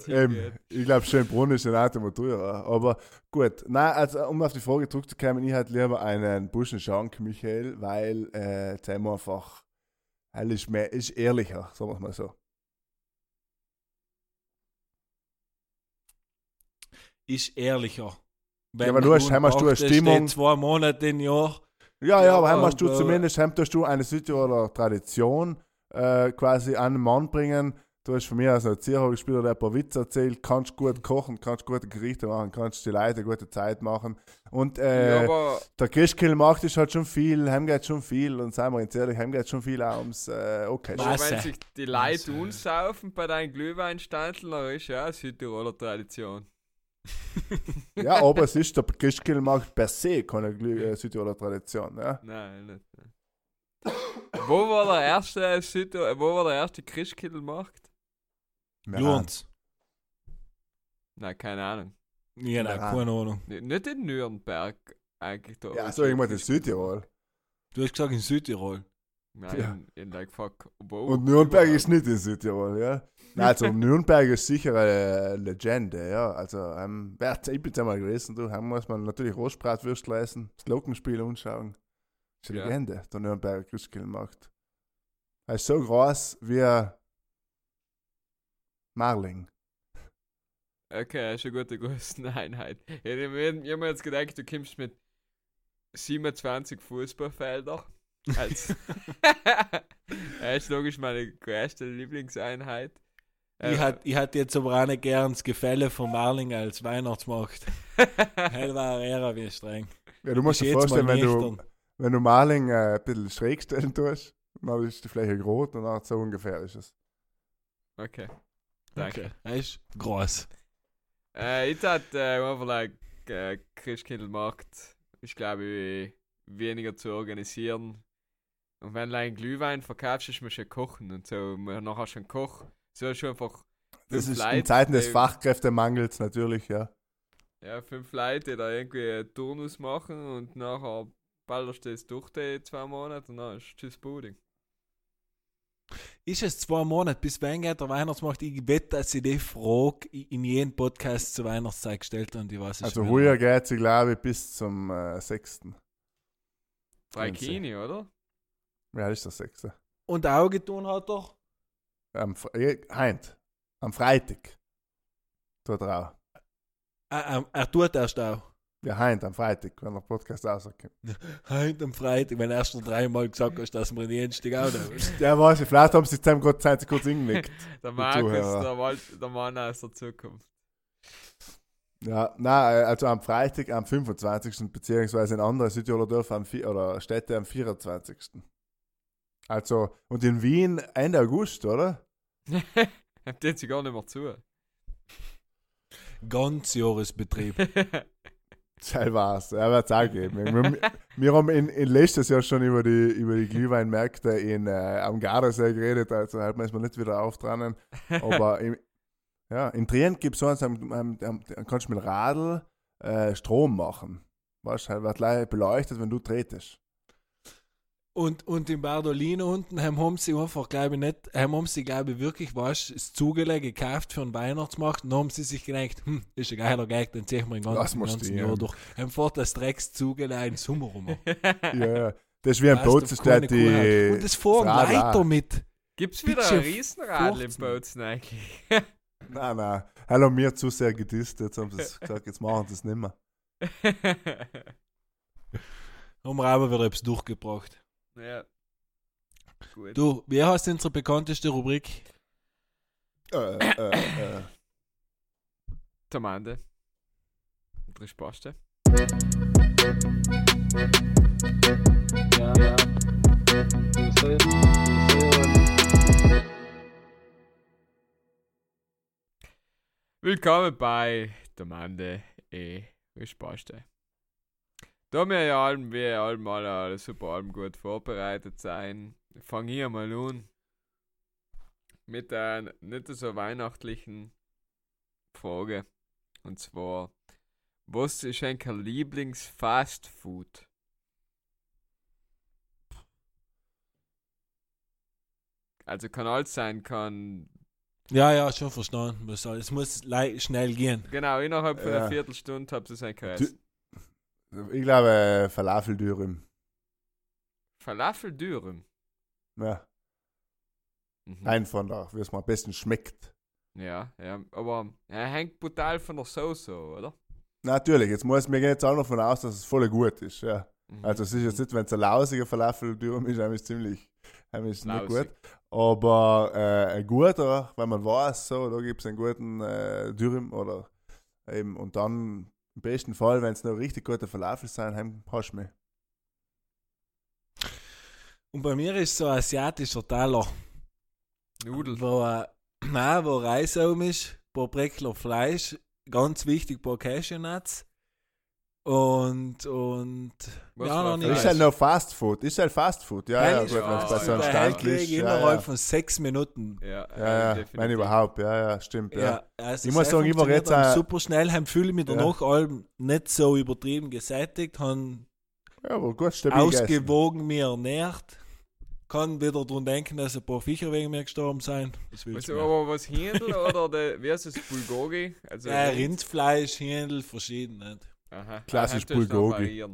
ähm, hingeht. ich glaube, Schönbrunn ist ein Auto teurer. Aber gut. Nein, also um auf die Frage zurückzukommen, ich hätte lieber einen Buschenschank, Michael, weil äh, wir einfach, er ist, mehr, ist ehrlicher, sagen wir es mal so. Ist ehrlicher. Ja, aber du hast- nun hast du eine Stimmung- zwei Monate im Jahr. Ja, ja, Ja, aber heim hast du zumindest heim tust du eine Südtiroler Tradition äh, quasi an den Mann bringen, Du hast von mir als Erzieherspieler, der ein paar Witze erzählt, kannst gut kochen, kannst gute Gerichte machen, kannst die Leute eine gute Zeit machen. Und äh, ja, der Christkill macht ist halt schon viel, heim geht schon viel und seien wir uns ehrlich, heim geht schon viel auch ums äh, okay. aber wenn sich die Leute unsaufen bei deinen Glühweinstandeln, dann ist ja auch Südtiroler Tradition. <laughs> Ja, aber es ist der Christkill macht per se keine äh, Südtiroler Tradition. Ja. Nein, nicht. Nein. wo war der erste Südtirol, wo war der erste Christkindlmarkt? Lohnt's. Nein, keine Ahnung. Ja, nein, keine Ahnung. N nicht in Nürnberg eigentlich da. Ja, so irgendwas in Südtirol. Du hast gesagt in Südtirol. Nein, Ja. in, in like fuck. Wo, Und Nürnberg ist nicht in Südtirol, ja. <laughs> Nein, also Nürnberg ist sicher eine Legende, ja. Also, ähm, ich bin da mal gewesen, du, haben muss man natürlich Rostbratwürstel essen, das Glockenspiel anschauen. Das ist eine Ja. Legende, der Nürnberger Christkindlmarkt. Er ist so groß wie Marling. Okay, ist eine gute Größeneinheit. Ich hätte mir ich hab mir jetzt gedacht, du kommst mit 27 Fußballfelder. Als <laughs> Er ist logisch meine größte Lieblingseinheit. Ich Äh, hatte ich hat jetzt aber auch nicht gern das Gefälle von Marling als Weihnachtsmarkt. <laughs> Hell war er wie streng. Ja, du musst dir vorstellen, wenn du, wenn du Marling äh, ein bisschen schräg stellen tust, dann ist die Fläche rot und dann so ungefähr ist es. okay. Danke. Okay. Er ist groß. Äh, ich hatte äh, einfach like, äh, Christkindlmarkt, ich glaube, weniger zu organisieren. Und wenn du einen Glühwein verkaufst, ist man schon kochen und so. Man nachher schon Koch. So ist schon einfach Das ist in Leute, Zeiten des Fachkräftemangels natürlich, ja. Ja, fünf Leute, die da irgendwie einen Turnus machen und nachher ballerst du das durch die zwei Monate und dann ist Tschüss Pudding. Ist es zwei Monate, bis wann geht der Weihnachtsmarkt? Ich wette, dass ich die Frage in jedem Podcast zur Weihnachtszeit gestellt habe und ich weiß es Also heuer geht sie, glaube ich, bis zum äh, 6. Drei. Kini, oder? Ja, das ist der 6. Und Auge tun hat doch? Am, Fre- eh, heint. Am Freitag. Tut er auch. Ah, ah, er tut erst auch. Ja, heint, am Freitag, wenn der Podcast rauskommt. <laughs> Heute am Freitag, wenn du erst noch dreimal gesagt hast, dass wir den Dienstag auch noch. Ja, weiß ich, vielleicht haben sie zusammen gerade Zeit kurz hingelegt. <laughs> Der Markus, der, Wald, der Mann aus der Zukunft. Ja, nein, also am Freitag, am 25. beziehungsweise in anderen Südtiroler Dörfer am, oder Städte am 24. Also, und in Wien Ende August, oder? <laughs> Habt ihr sie gar nicht mehr zu. Ganz Jahresbetrieb. Teil <laughs> war's. Er wird es auch geben. Wir, wir haben in, in letztes Jahr schon über die, über die Glühweinmärkte in, äh, am Gardasee geredet, also halt müssen wir nicht wieder auftranen. Aber <laughs> im, ja, in Trient gibt es so eins, am- kannst du mit Radl äh, Strom machen. Weißt du, halt wird gleich beleuchtet, wenn du tretest. Und, und in Bardolino unten haben, haben sie einfach, glaube ich, nicht, haben, haben sie, glaube ich, wirklich, was, das Zugele gekauft für einen Weihnachtsmarkt. Und dann haben sie sich gedacht, hm, das ist ein geiler Gag, den ziehen wir den ganzen, ganzen. Jahr durch. Haben fort das Drecks Zugele in Sommer rum. <laughs> Ja, ja. Das ist wie ein keine Kuh hat. die. Und das fahren das weiter mit. Gibt's wieder ein Riesenradl im 15. Bozen eigentlich? Nein, nein. Hallo, mir zu sehr gedisst. Jetzt haben sie es gesagt, jetzt machen sie es nicht mehr. <laughs> Haben wir aber wieder etwas durchgebracht. Ja. Gut. Du, wie heißt unsere bekannteste Rubrik? Äh, äh, äh. Ja, ja. Du soll, Willkommen bei Tamande e Rispaste. Da wir ja allem, wie allem alle, alle super allem gut vorbereitet sein, fange ich mal an mit einer nicht so weihnachtlichen Frage. Und zwar, was ist ein Lieblings-Fast-Food? Also kann alles sein, kann Ja, ja, schon verstanden. Es muss schnell gehen. genau innerhalb von Ja. einer Viertelstunde habt ihr es ein gegessen. Ich glaube, äh, Falafeldürüm. Falafel-Dürüm. Ja, Mhm. ein von da, wie es mir am besten schmeckt. Ja, ja, aber er hängt brutal von der Soße, oder? Natürlich, jetzt muss mir jetzt auch noch von aus, dass es voll gut ist. Ja. Mhm. Also es ist jetzt nicht, wenn es ein lausiger Falafeldürüm ist, eigentlich ziemlich Heim ist nicht gut. Aber äh, ein guter, wenn man weiß, so, da gibt es einen guten äh, Dürüm oder eben, und dann im besten Fall, wenn es noch richtig gute Falafel sein, heim hast du mich. Und bei mir ist so ein asiatischer Teller, Nudel. wo, äh, nein, wo Reis oben ist, ein paar Breckler Fleisch, ganz wichtig, ein paar Cashewnuts und, und Was ja, noch nicht. Ist halt noch Fast Food. Ist halt Fast Food. Ja, ja, gut, es bei so einem ja, Stand Krieg ist. ich Ja, innerhalb ja. von sechs Minuten. Ja, Ja, ja, wenn überhaupt, ja, ja, stimmt. Ja. Ja, also Ich muss sagen, ich war jetzt auch- super schnell, haben fühle mich Ja. danach allem nicht so übertrieben gesättigt, haben ja, aber gut, stabil ausgewogen mir ernährt. Kann wieder daran denken, dass ein paar Viecher wegen mir gestorben sind. Das willst Was, du aber was Händel oder der, wie heißt das, Bulgogi? Also Ja, Rind- Rindfleisch, Händel, verschieden. Nicht? Aha. Klassisch Ah, noch Bulgogi.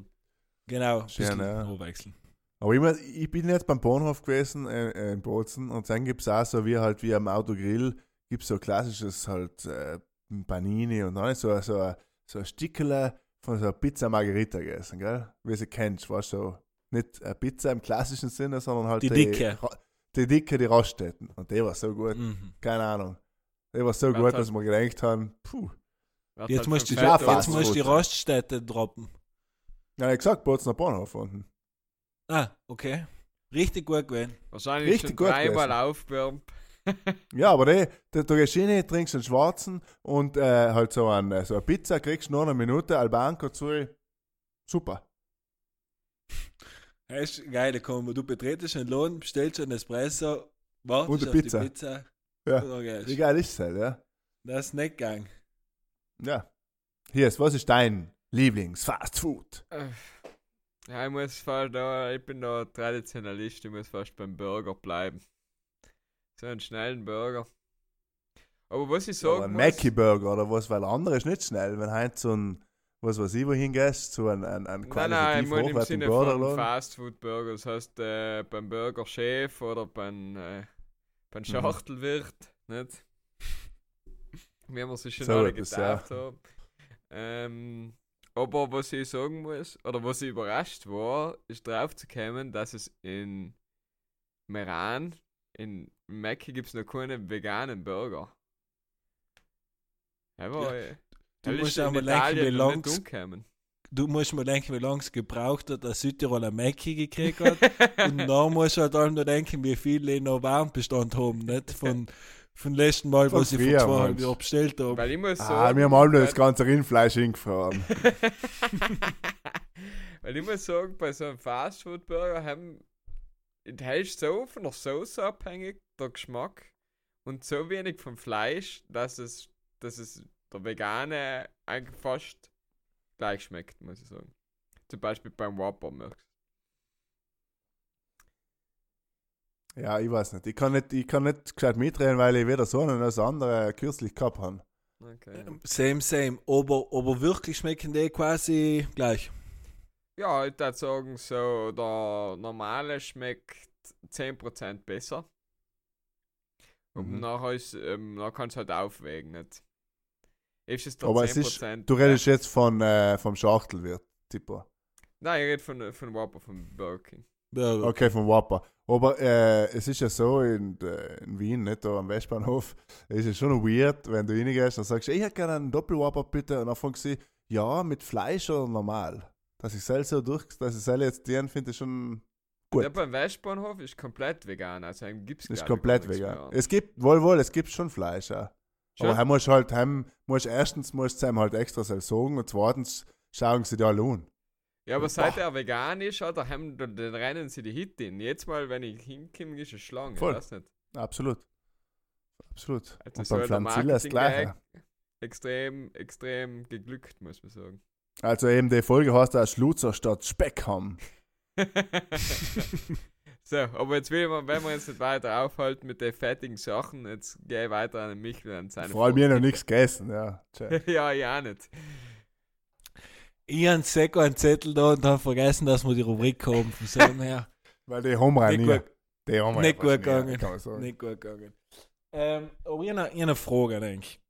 Genau, bisschen ja. umwechseln. Aber ich, mein, ich bin jetzt beim Bahnhof gewesen äh, äh, in Bozen und dann gibt es auch so wie halt wie am Autogrill, gibt es so klassisches halt äh, Panini und dann ist so, so, ein- so ein Stickerle von so einer Pizza Margherita gegessen, gell? Wie sie kennst, weißt du, so nicht eine Pizza im klassischen Sinne, sondern halt Die dicke. Ra- Die dicke, die Raststätten. Und die war so gut, Mhm. keine Ahnung. Die war so Warte gut, dass wir gedacht haben, puh. Jetzt halt musst du vom die- Fett Ja, jetzt musst du die gut. Raststätte droppen. Ja, ich gesagt, Bozener Bahnhof unten. Ah, okay. Richtig gut gewesen. Wahrscheinlich Richtig schon gut dreimal aufwärmt. Ja, aber die, da, da gehst du hin, trinkst einen schwarzen und äh, halt so, ein, äh, so eine Pizza, kriegst nur eine Minute, Albanco zu. Super. <laughs> Das ist geil, komm, du betretest einen Lohn, bestellst einen Espresso, wartest Und eine auf Pizza. die Pizza. Ja. Wie geil ist das halt, ja? Das ist nicht gegangen. Ja. Hier ist, was ist dein Lieblings-Fast-Food? Äh, Ja, ich muss fast da, ich bin da Traditionalist, ich muss fast beim Burger bleiben. So einen schnellen Burger. Aber was ich sagen ein muss, Mackie-Burger oder was, weil andere ist nicht schnell. Wenn halt so ein, was weiß ich, wohin gehst, so ein, ein, ein Nein, nein, ich qualitativ meine im Sinne Burger. von. Fastfood Burger. Das heißt, äh, beim Burger Chef oder beim, äh, Mhm. beim Schachtelwirt, nicht? Wie wir sie schon So alle getauft haben. Ähm, aber was ich sagen muss, oder was ich überrascht war, ist drauf zu kommen, dass es in Meran, in Mecke gibt es noch keine veganen Burger. Aber Ja, du musst auch mal denken, wie umgekommen. Du musst mal denken, wie lange es gebraucht hat, dass Südtirol ein Mackie gekriegt hat. <laughs> Und dann musst du halt auch noch denken, wie viele noch Warenbestand haben, nicht? Von, von letzten Mal, Von was sie vor zweieinhalb? Jahren bestellt haben. Weil ich muss Ah, sagen, wir haben alle das ganze Rindfleisch hingefroren. <laughs> Weil ich muss sagen, bei so einem Fastfood-Burger haben der ist so von der Soße abhängig, der Geschmack, und so wenig vom Fleisch, dass es, dass es der Vegane eigentlich fast gleich schmeckt, muss ich sagen. Zum Beispiel beim Whopper merkst ja, ich weiß nicht. Ich kann nicht, ich kann nicht gescheit mitreden, weil ich weder so einen als andere kürzlich gehabt habe. Okay. Same, same. Aber, aber wirklich schmecken die quasi gleich. Ja, ich würde sagen, so der normale schmeckt 10% besser. Und Mhm. nachher, ist, ähm, nachher kannst du halt aufwägen, nicht? Ist Aber 10%? es ist, du redest jetzt von, äh, vom Schachtelwirt, Tipper. Nein, ich rede von, von Whopper, von Burger King. Burger. Okay, vom Whopper. Aber äh, es ist ja so in, äh, in Wien, nicht da am Westbahnhof, es ist schon weird, wenn du reingehst und sagst, ich hätte gerne einen Doppelwhopper bitte. Und dann fragst sie, ja, mit Fleisch oder normal? Dass ich selbst so durch, dass ich selbst jetzt den finde, schon gut. Der beim Westbahnhof ist komplett vegan, also gibt es ist komplett vegan. Es gibt, wohl, wohl, es gibt schon Fleisch, ja. Schon? Aber heim musst du halt, heim musst erstens musst du ihm halt extra selbst sagen und zweitens schauen sie dir alle an. Ja, aber seit Boah. er vegan ist, hat er dann, dann rennen sie die Hit in. Jetzt mal, wenn ich hinkomme, ist es Schlange, Voll. weiß nicht. Absolut. Absolut. Also und beim Pflanzilla Gleiche. Marketing-Gag Extrem, extrem geglückt, muss man sagen. Also eben die Folge heißt auch Schluzer statt Speckham. <laughs> so, aber jetzt will man, wenn wir uns nicht weiter aufhalten mit den fettigen Sachen, jetzt gehe ich weiter an den Michel und seine Vor allem mir noch nichts gegessen, ja. <laughs> Ja, ja nicht. Ich habe Seko einen Zettel da und habe vergessen, dass wir die Rubrik haben. Von so her. Weil die haben wir Nicht gut, Die haben wir nicht gut gegangen. nicht gut gegangen. Ähm, aber ich habe eine, ich Frage, denke ich.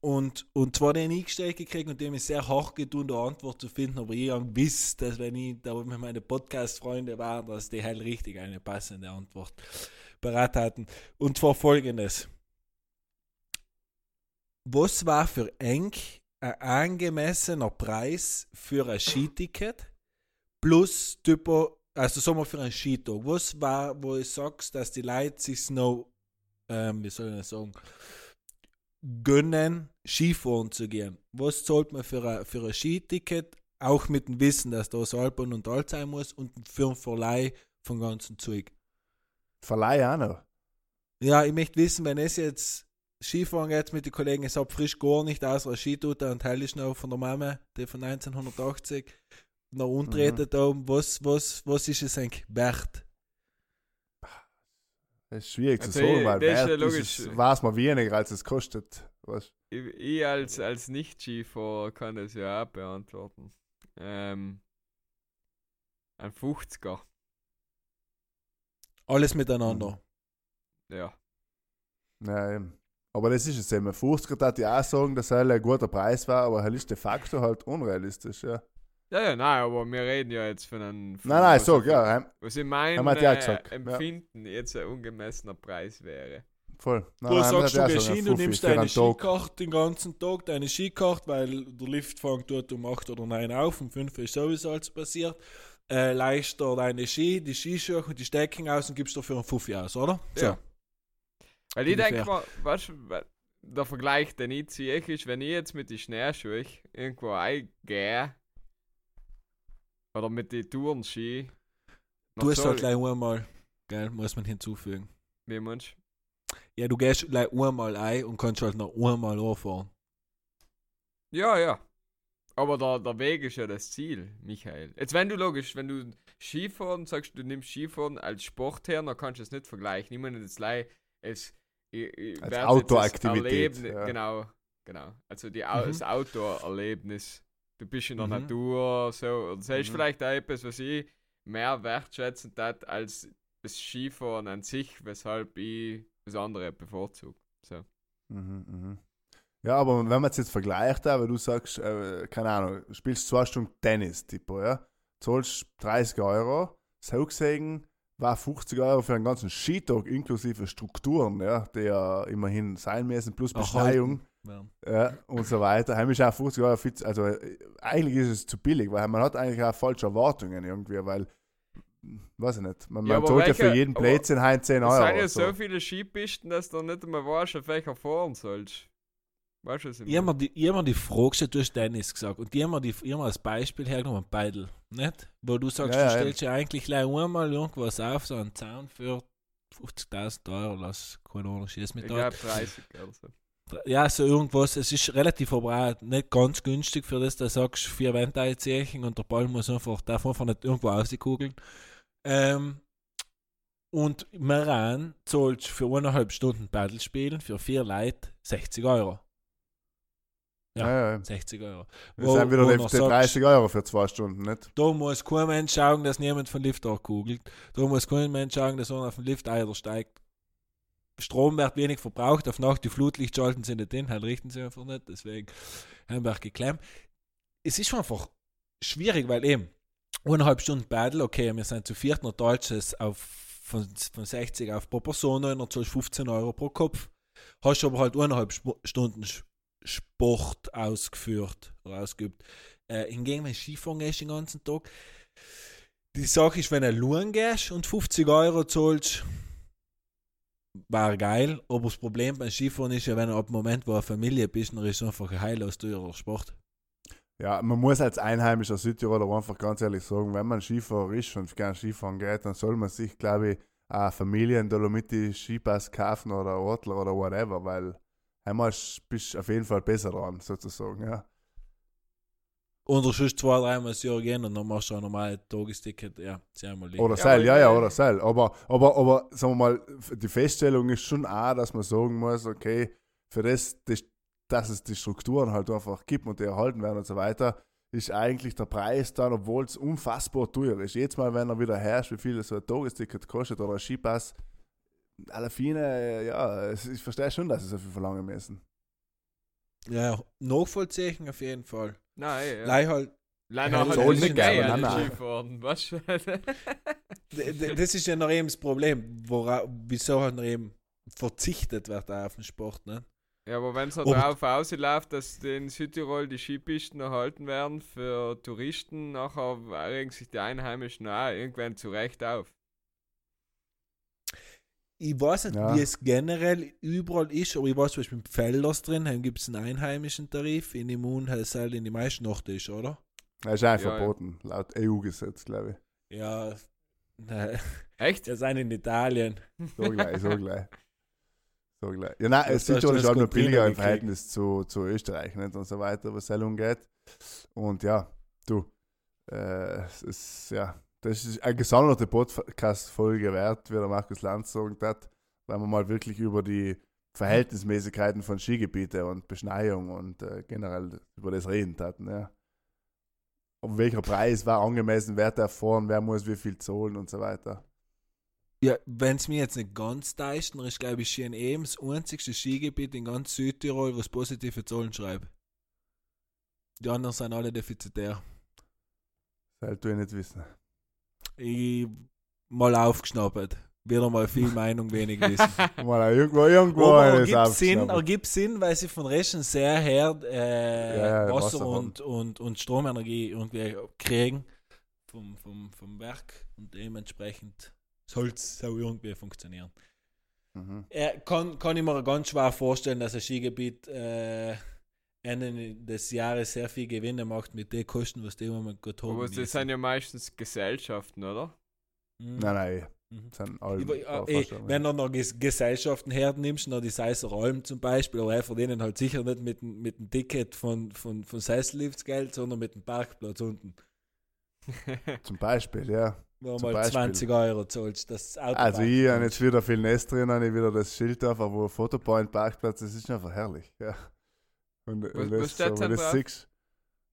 Und, und zwar den eingestellt gekriegt und dem ist sehr hart getun, eine Antwort zu finden, aber ich habe gewusst, dass wenn ich da mit meinen Podcast-Freunden war, dass die halt richtig eine passende Antwort bereit hatten. Und zwar folgendes. Was war für eng ein angemessener Preis für ein Skiticket plus typo, also sagen wir für einen Skitag? Was war, wo ich sagst, dass die Leute sich noch, ähm, wie soll ich das sagen, gönnen, Skifahren zu gehen. Was zahlt man für ein, für ein Skiticket? Auch mit dem Wissen, dass da Alpen und alt sein muss und für einen Verleih vom ganzen Zeug. Verleih auch noch. Ja, ich möchte wissen, wenn es jetzt Skifahren geht mit den Kollegen, es hat frisch gar nicht außer Skitutter und Teil ist noch von der Mama, die von 1980, noch untreten Mhm. da, was, was, was ist es eigentlich wert? Das ist schwierig Also zu sagen, ich- weil das ist ja wert logisch. ist es, weiß man weniger, als es kostet. Weißt? Ich, ich als, als Nicht-Skifahrer kann das ja auch beantworten. Ähm, ein 50er, Alles miteinander. ja. Ja, eben. Aber das ist es eben. 50 hat ich auch sagen, dass er ein guter Preis war, aber er ist de facto halt unrealistisch. Ja. Ja, ja, nein, aber wir reden ja jetzt von einem. von Nein, nein, was sag, ich- ja, heim- Was wir ja äh, gesagt, ja. Empfinden jetzt ein ungemessener Preis wäre. voll. Nein, Du nein, sagst, du gehst schon hin, du nimmst deine. Skikarte den ganzen Tag, deine Skikarte, weil der Lift fängt dort um 8 oder 9 auf, um 5 ist sowieso alles passiert. Äh, leihst dir deine Ski, die Skischuhe und die Stecken aus und gibst dafür einen Fuffi aus, oder? Ja. Weil ich denke mal, weißt du, der Vergleich, den ich ziehe, ist, wenn ich jetzt mit den Schneeschuhen irgendwo eingehe, oder mit den Tourenski, Du hast halt gleich einmal, gell, muss man hinzufügen. wie meinst Ja, du gehst gleich einmal ein und kannst halt noch einmal anfahren. Ja, ja. Aber der, der Weg ist ja das Ziel, Michael. Jetzt, wenn du logisch, wenn du Skifahren sagst, du nimmst Skifahren als Sport her, dann kannst du es nicht vergleichen. Ich meine, das Leih als, ich, Als Outdoor-Aktivität, ja. Genau, genau. Also die, Mhm. das Outdoor-Erlebnis. Du bist in der Mhm. Natur, so. Und das ist Mhm. vielleicht auch etwas, was ich mehr wertschätzen tat als das Skifahren an sich, weshalb ich das andere bevorzuge. So. Mhm, mhm. Ja, aber wenn man es jetzt vergleicht, aber du sagst, äh, keine Ahnung, du spielst zwei Stunden Tennis, tipo, ja, zahlst 30 Euro, so gesehen war 50 Euro für einen ganzen Skitag inklusive Strukturen, ja, ja immerhin sein müssen, plus Beschneiung Ja. ja, und so weiter. Heim ist auch 50 Euro viel, zu- also äh, eigentlich ist es zu billig, weil man hat eigentlich auch falsche Erwartungen irgendwie, weil, weiß ich nicht, man, Ja, man zahlt ja für jeden Plätzchen heim 10 Es Euro. sind ja oder so viele Skipisten, dass du nicht einmal weißt, auf welcher fahren sollst. Weißt du, was ich Ich habe meine? mir die, ich hab mir die Frage gestellt, du hast Tennis gesagt, und ich habe mir, die- ich hab mir als Beispiel hergenommen, Beidel, nicht? Wo du sagst, Ja, ja, du stellst ja eigentlich gleich einmal irgendwas auf, so einen Zaun für 50.000 Euro, lass keine Ahnung, schieß mit glaube 30 oder so. Ja, so irgendwas, es ist relativ aber auch nicht ganz günstig für das, da sagst du vier Wände einziehen und der Ball muss einfach, darf einfach nicht irgendwo rauskugeln. Ähm, und Maran zahlt für eineinhalb Stunden Paddle spielen für vier Leute 60 Euro. Ja. Ja, ja. 60 Euro. Das Wo- sind wieder die sagst- 30 Euro für zwei Stunden, nicht? Da muss kein Mensch schauen, dass niemand von Lift kugelt. Da muss kein Mensch schauen, dass einer auf den Lift steigt. Strom wird wenig verbraucht, auf Nacht die Flutlicht schalten sie nicht hin, halt richten sie einfach nicht, deswegen haben wir auch geklemmt. Es ist einfach schwierig, weil eben eineinhalb Stunden Paddle, okay, wir sind zu viert, noch deutsches auf von, von 60 auf pro Person, und dann zahlst du 15 Euro pro Kopf. Hast aber halt eineinhalb Stunden Sport ausgeführt oder ausgeübt. Äh, hingegen, wenn du Skifahren gehst den ganzen Tag, die Sache ist, wenn du Luren gehst und 50 Euro zahlst, war geil, aber das Problem beim Skifahren ist ja, wenn du ab dem Moment, wo du eine Familie bist, dann ist es einfach ein heillos teurer Sport. Ja, man muss als einheimischer Südtiroler einfach ganz ehrlich sagen, wenn man Skifahrer ist und gerne Skifahren geht, dann soll man sich, glaube ich, auch Familien Dolomiti Skipass kaufen oder Ortler oder whatever, weil einmal bist du auf jeden Fall besser dran, sozusagen, ja. Oder sonst zwei, dreimal das Jahr gehen und dann machst du ein normales Tagesticket, ja, zweimal liegen. Oder Ja, Seil, ja, ja, oder Seil. Aber, aber, aber, sagen wir mal, die Feststellung ist schon auch, dass man sagen muss, okay, für das, das dass es die Strukturen halt einfach gibt und die erhalten werden und so weiter, ist eigentlich der Preis dann, obwohl es unfassbar teuer ist. Jedes Mal, wenn er wieder herrscht, wie viel so ein Tagesticket kostet oder ein Skipass, alle Fine, ja, ich verstehe schon, dass sie so viel verlangen müssen. Ja, nachvollziehen auf jeden Fall. Nein, ja. Leih halt, hat soll es nicht nicht geben, an nein, den nein. Skifahren, weißt du? d- d- das ist ja noch eben das Problem, wora, wieso halt noch eben verzichtet wird auf den Sport, ne? Ja, aber wenn es halt darauf ausläuft, dass in Südtirol die Skipisten erhalten werden für Touristen, nachher regen sich die Einheimischen auch irgendwann zurecht auf. Ich weiß nicht, Ja. wie es generell überall ist, aber ich weiß zum Beispiel in Felders drin, gibt es einen einheimischen Tarif, in heißt es halt in die meisten Orte ist, oder? Das ist einfach Ja, ja. verboten, laut EU-Gesetz, glaube Ja, nein, Echt? wir sind in Italien. ich. So gleich, so gleich. So gleich. Ja, nein, Das heißt, ist halt hast nur billiger im Verhältnis zu, zu Österreich nicht? und so weiter, was Sellung geht. Und ja, du, äh, es ist, ja, das ist eine gesonderte Podcast-Folge wert, wie der Markus Lanz gesagt hat, weil wir mal wirklich über die Verhältnismäßigkeiten von Skigebiete und Beschneiung und äh, generell über das reden hatten, ja. Um welcher Preis war angemessen, wer darf fahren, wer muss wie viel zahlen und so weiter. Ja, wenn es mir jetzt nicht ganz täuscht, dann ist, glaube ich, Schien eben das einzigste Skigebiet in ganz Südtirol, was positive Zahlen schreibt. Die anderen sind alle defizitär. Das sollte ich nicht wissen. Ich mal aufgeschnappt. Wieder mal viel Meinung, wenig Wissen. <laughs> Mal irgendwo, irgendwo Aber ergibt Sinn, ergibt Sinn, weil sie von Rechen sehr her äh, Ja, Wasser, Wasser und, und, und Stromenergie irgendwie kriegen vom, vom, vom Werk und dementsprechend soll es so irgendwie funktionieren. Mhm. Äh, kann, kann ich mir ganz schwer vorstellen, dass ein Skigebiet äh, Ende des Jahres sehr viel Gewinne macht mit den Kosten, was die im Moment gut haben. Aber das müssen. sind ja meistens Gesellschaften, oder? Mhm. Nein, nein, Mhm. sind alle. Ich, äh, eh, wenn du noch Ges Gesellschaften hernimmst, noch die Seisser Alm zum Beispiel, aber er verdienen halt sicher nicht mit, dem- mit dem Ticket von, von, von Seissellifts Geld, sondern mit dem Parkplatz unten, <laughs> Zum Beispiel, ja. wo du Zum mal Beispiel. 20 Euro zahlst. Das Auto Also ich habe jetzt wieder viel Nest drin, habe ich wieder das Schild auf, wo Fotopoint Parkplatz, das ist einfach herrlich, ja. Und, steht so, das siehst,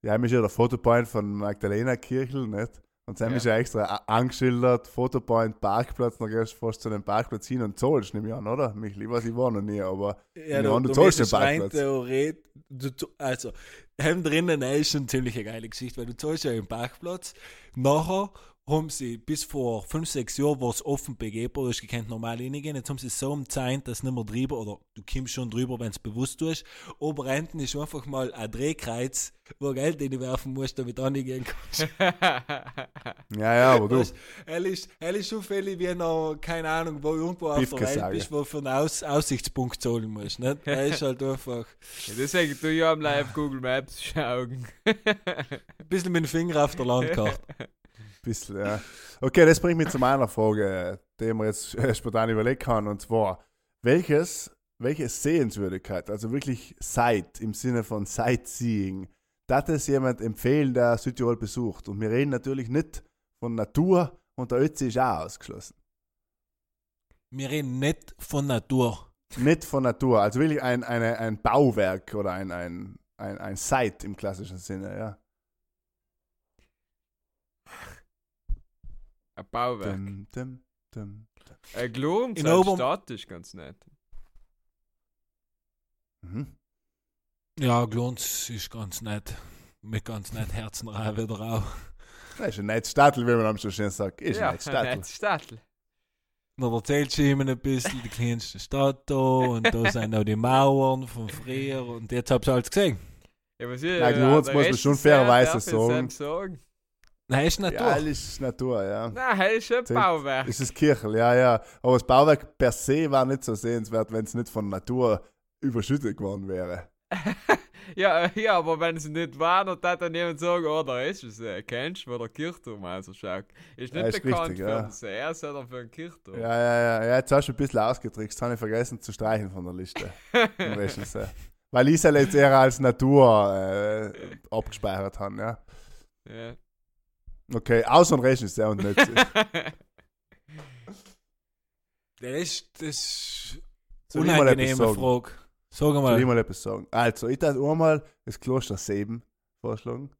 ja, mich ja der Fotopoint von Magdalena Kirchel, nicht? Und dann Ja. ist ja extra angeschildert, Fotopoint Parkplatz, dann gehst du fast zu dem Parkplatz hin und zahlst, nehme ich an, oder? Mich lieber, ich war noch nie, aber Ja, du, und du du zahlst den Parkplatz. Theoret, du, also, heim drinnen ist schon ziemlich eine geile Geschichte, weil du zahlst ja einen Parkplatz. Nachher haben sie, bis vor 5, 6 Jahren war es offen begehbar, du hast gekannt normal reingehen. Jetzt haben sie es so umzeichnet, dass nicht mehr drüber, oder du kommst schon drüber, wenn es bewusst tust. Ober hinten ist einfach mal ein Drehkreuz, wo Geld reinwerfen musst, damit du reingehen kannst. <laughs> ja, ja, aber du, Er ist, er ist schon viel wie noch, keine Ahnung, wo irgendwo auf der Welt bist, wo du für einen Aus Aussichtspunkt zahlen musst. Nicht? Er ist halt einfach <laughs> Ja, Deswegen tu ich am Live Google Maps schauen. ein bisschen mit dem Finger auf der Landkarte. <laughs> bisschen, ja. Okay, das bringt mich zu meiner Frage, die man jetzt äh, spontan überlegen kann, und zwar, welches, welche Sehenswürdigkeit, also wirklich Sight im Sinne von Sightseeing, darf es jemand empfehlen, der Südtirol besucht? Und wir reden natürlich nicht von Natur und der Ötzi ist auch ausgeschlossen. Wir reden nicht von Natur. Nicht von Natur, also wirklich ein, eine, ein Bauwerk oder ein, ein, ein, ein Site im klassischen Sinne, ja. Ein Bauwerk. Dum, dum, dum. Ein Glurns In als Ober- Stadt ist ganz nett. Mhm. Ja, Glunz ist ganz nett. Mit ganz nett Herzenreih wieder auch. Das ist ein nettes Stadtl, wie man am so schön sagt. Ist ja, ein nettes Stadtl. ein Stadtl. Dann erzählt sie ihm ein bisschen die kleinste Stadt da und da sind auch die Mauern von früher und jetzt habt ihr alles gesehen. Ja, was ich, Na, Glurns muss man schon fairerweise sagen. sagen. Nein, ist Natur. Ja, das ist Natur, ja. Nein, ist ein Zählt- Bauwerk. Es ist Kirchel, ja, ja. Aber das Bauwerk per se war nicht so sehenswert, wenn es nicht von Natur überschüttet geworden wäre. <laughs> ja, ja, aber wenn es nicht war, dann hat dann jemand sagen, oh, da ist es. Äh, kennst du, wo der Kirchturm ausschaut? Ist nicht Ja, ist bekannt richtig, für ja. den See, sondern für den Kirchturm. Ja, ja, ja. ja jetzt hast du ein bisschen ausgetrickst. Das habe ich vergessen zu streichen von der Liste. <laughs> Weil ich es jetzt eher als Natur äh, abgespeichert habe, ja. ja. Okay, außer ein Regisseur und nicht. Das ist, das <laughs> ist mal etwas unangenehme sagen? Frage. Sag Soll ich mal. mal etwas sagen? Also, ich darf einmal das Kloster Seben vorschlagen.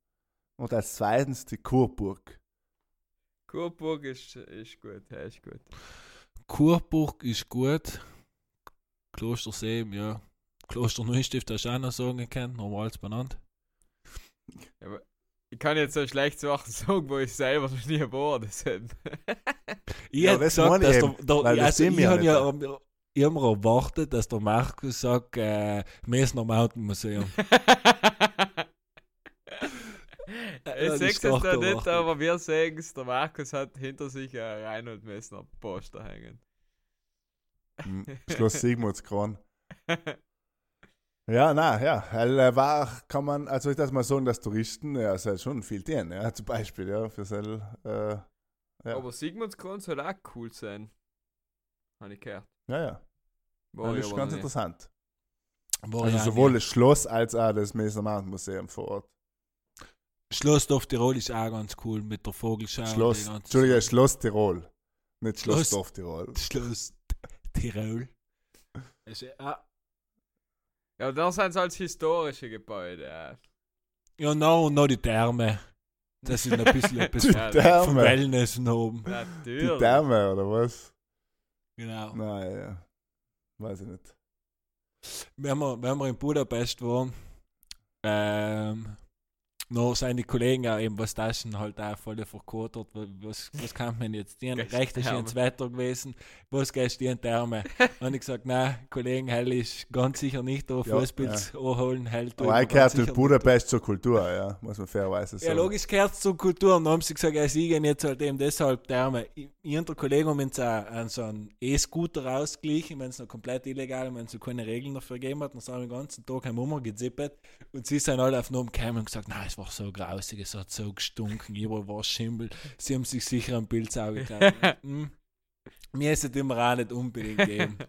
Und als zweitens die Kurburg. Kurburg ist, ist gut, ja, ist gut. Kurburg ist gut. Klostersee, ja. Kloster Neustift hast du auch noch sagen können, normales benannt. Ich kann jetzt so schlecht Sachen <laughs> sagen, wo ich selber noch nie war. <laughs> Deshalb. Ich Ja, das gesagt, ich dass eben, der, der, also ich wir ja habe nicht. ja immer erwartet, dass der Markus sagt, äh, Messner Mountain Museum. Ich das sehe ist es doch da nicht, aber wir sehen es. Der Markus hat hinter sich ein Reinhold Messner Poster hängen. Hm, Schloss Sigmundskron. <laughs> Ja, na, ja, weil, äh, war, kann man, also ich das mal sagen, dass Touristen, ja, es hat schon viel tun, ja, zum Beispiel, ja, für sel, äh, Ja. Aber Sigmundskron soll auch cool sein. Habe ich gehört. ja, ja, War das ist ganz interessant. War Also ja sowohl nicht. das Schloss als auch das Mountain Museum vor Ort. Schloss Dorf Tirol ist auch ganz cool mit der Vogelschau. Schloss, Entschuldige. Schloss Tirol, nicht Schloss Schloss- Dorf Tirol. Schloss Tirol. Also, ah, Ja, da sind es als historische Gebäude. Ja, ja, no, und noch die Therme. Das noch ein bisschen <laughs> etwas Die Ja, vom Wellness und oben. die Natürlich. Therme, oder was? Genau. Nein, ja, weiß ich nicht. wenn wir, wenn wir in Budapest waren, ähm, noch seine Kollegen auch eben was Taschen halt auch voll verkotert. Was, was kann man jetzt? Die haben Gehst recht Therme. schönes Wetter gewesen. Was gehst du in Therme? Und ich gesagt, nein, Kollegen, hell ist ganz sicher nicht da Ja, Fußpilz anholen. Hell tue Aber gehört Budapest zur Kultur, ja, muss man fairerweise Ja, sagen. logisch gehört zur Kultur. Und dann haben sie gesagt, ja, sie gehen jetzt halt eben deshalb Therme. Ich ich und der Kollege haben uns auch an so einen E-Scooter ausgeglichen, wenn es noch komplett illegal wenn es noch keine Regeln dafür gegeben hat. Dann sind wir den ganzen Tag heim umgezippet. Und sie sind alle auf den gekommen und gesagt, nein, es war so grausig, es hat so gestunken, überall war Schimmel. Sie haben sich sicher ein Pilzauge <laughs> gehabt. hm. Mir ist es immer auch nicht unbedingt geben. <laughs>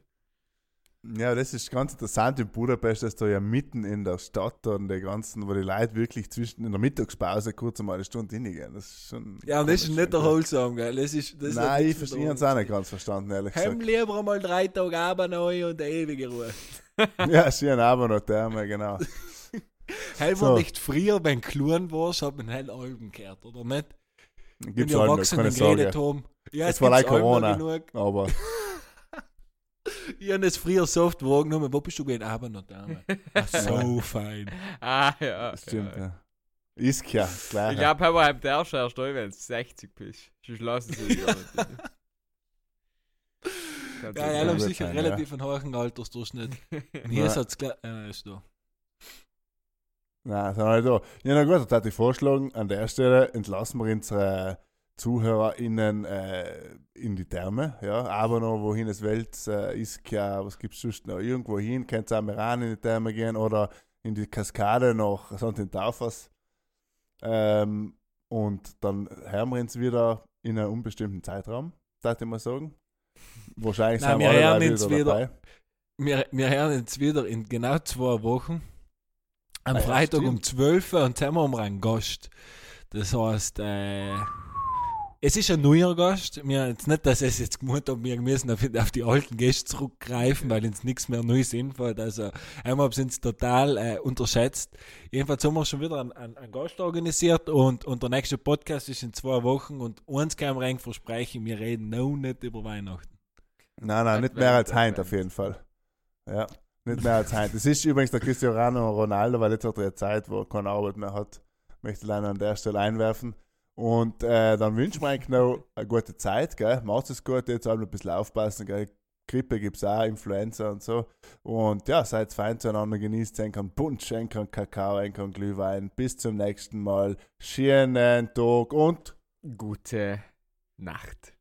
Ja, das ist ganz interessant in Budapest, dass da ja mitten in der Stadt und die ganzen, wo die Leute wirklich zwischen in der Mittagspause kurz einmal eine Stunde hingehen. Das ist schon. Ja, und das ist nicht ja. erholsam, gell? Das ist, das ist Nein, ich nicht verstehe es auch nicht ganz verstanden, ehrlich Heim gesagt. lieber mal drei Tage Abend neu und eine ewige Ruhe. <laughs> ja, schön, aber noch Therme, genau. Hell So. war nicht früher, wenn du klein warst, hat man hell Alben gehört, oder nicht? Wenn Gibt's die halt noch, kann Erwachsenen ich geredet haben. Ja, Das es war like noch Corona. genug. Aber <laughs> Ich habe das früher so oft wahrgenommen. Wo bist du gewesen? Aber noch da. Ach, <laughs> so fein. ah, ja. das stimmt, ja. ja. Ist ja, klar. Ich glaube, aber beim der erst wenn du 60 bist. Sonst lassen sie dich gar nicht. <laughs> Ja, ja, haben sicher relativ einen hohen Altersdurchschnitt. Und hier Ja. ist es klar. Ja, ist da. Nein, sind wir nicht da. Ja, na gut, dann hätte ich vorschlagen, an der Stelle entlassen wir unsere ZuhörerInnen äh, in die Therme, ja, aber noch wohin es Welt äh, ist, ja, was gibt es sonst noch? Irgendwo hin, könnt ihr auch mal rein in die Therme gehen oder in die Kaskade nach St. in Taufers. Ähm, und dann hören wir uns wieder in einem unbestimmten Zeitraum, darf ich mal sagen. Wahrscheinlich Nein, sind wir wir alle uns wieder wieder. dabei. Wir, wir hören jetzt wieder in genau zwei Wochen. Am ja, Freitag um stimmt. 12 Uhr und zusammen haben wir einen Gast. Das heißt, äh, es ist ein neuer Gast. Wir jetzt nicht, dass es jetzt gemeint hat, wir müssen auf, auf die alten Gäste zurückgreifen, weil uns nichts mehr Neues einfällt. Also einmal sind sie total äh, unterschätzt. Jedenfalls haben wir schon wieder einen, einen, einen Gast organisiert und, und der nächste Podcast ist in zwei Wochen und uns kann man versprechen, wir reden noch nicht über Weihnachten. Nein, nein, nicht mehr als Heint auf jeden Fall. Ja, nicht mehr als Heint. Es ist übrigens der Cristiano Ronaldo, weil jetzt hat er eine Zeit, wo er keine Arbeit mehr hat. Möchte ich leider an der Stelle einwerfen. Und äh, dann wünschen wir eigentlich noch eine gute Zeit, gell? Macht es gut, jetzt halt ein bisschen aufpassen, gell? Grippe gibt es auch, Influenza und so. Und ja, seid fein zueinander, genießt einen Punsch, einen Kakao, einen Glühwein. Bis zum nächsten Mal. Schönen Tag und Gute Nacht.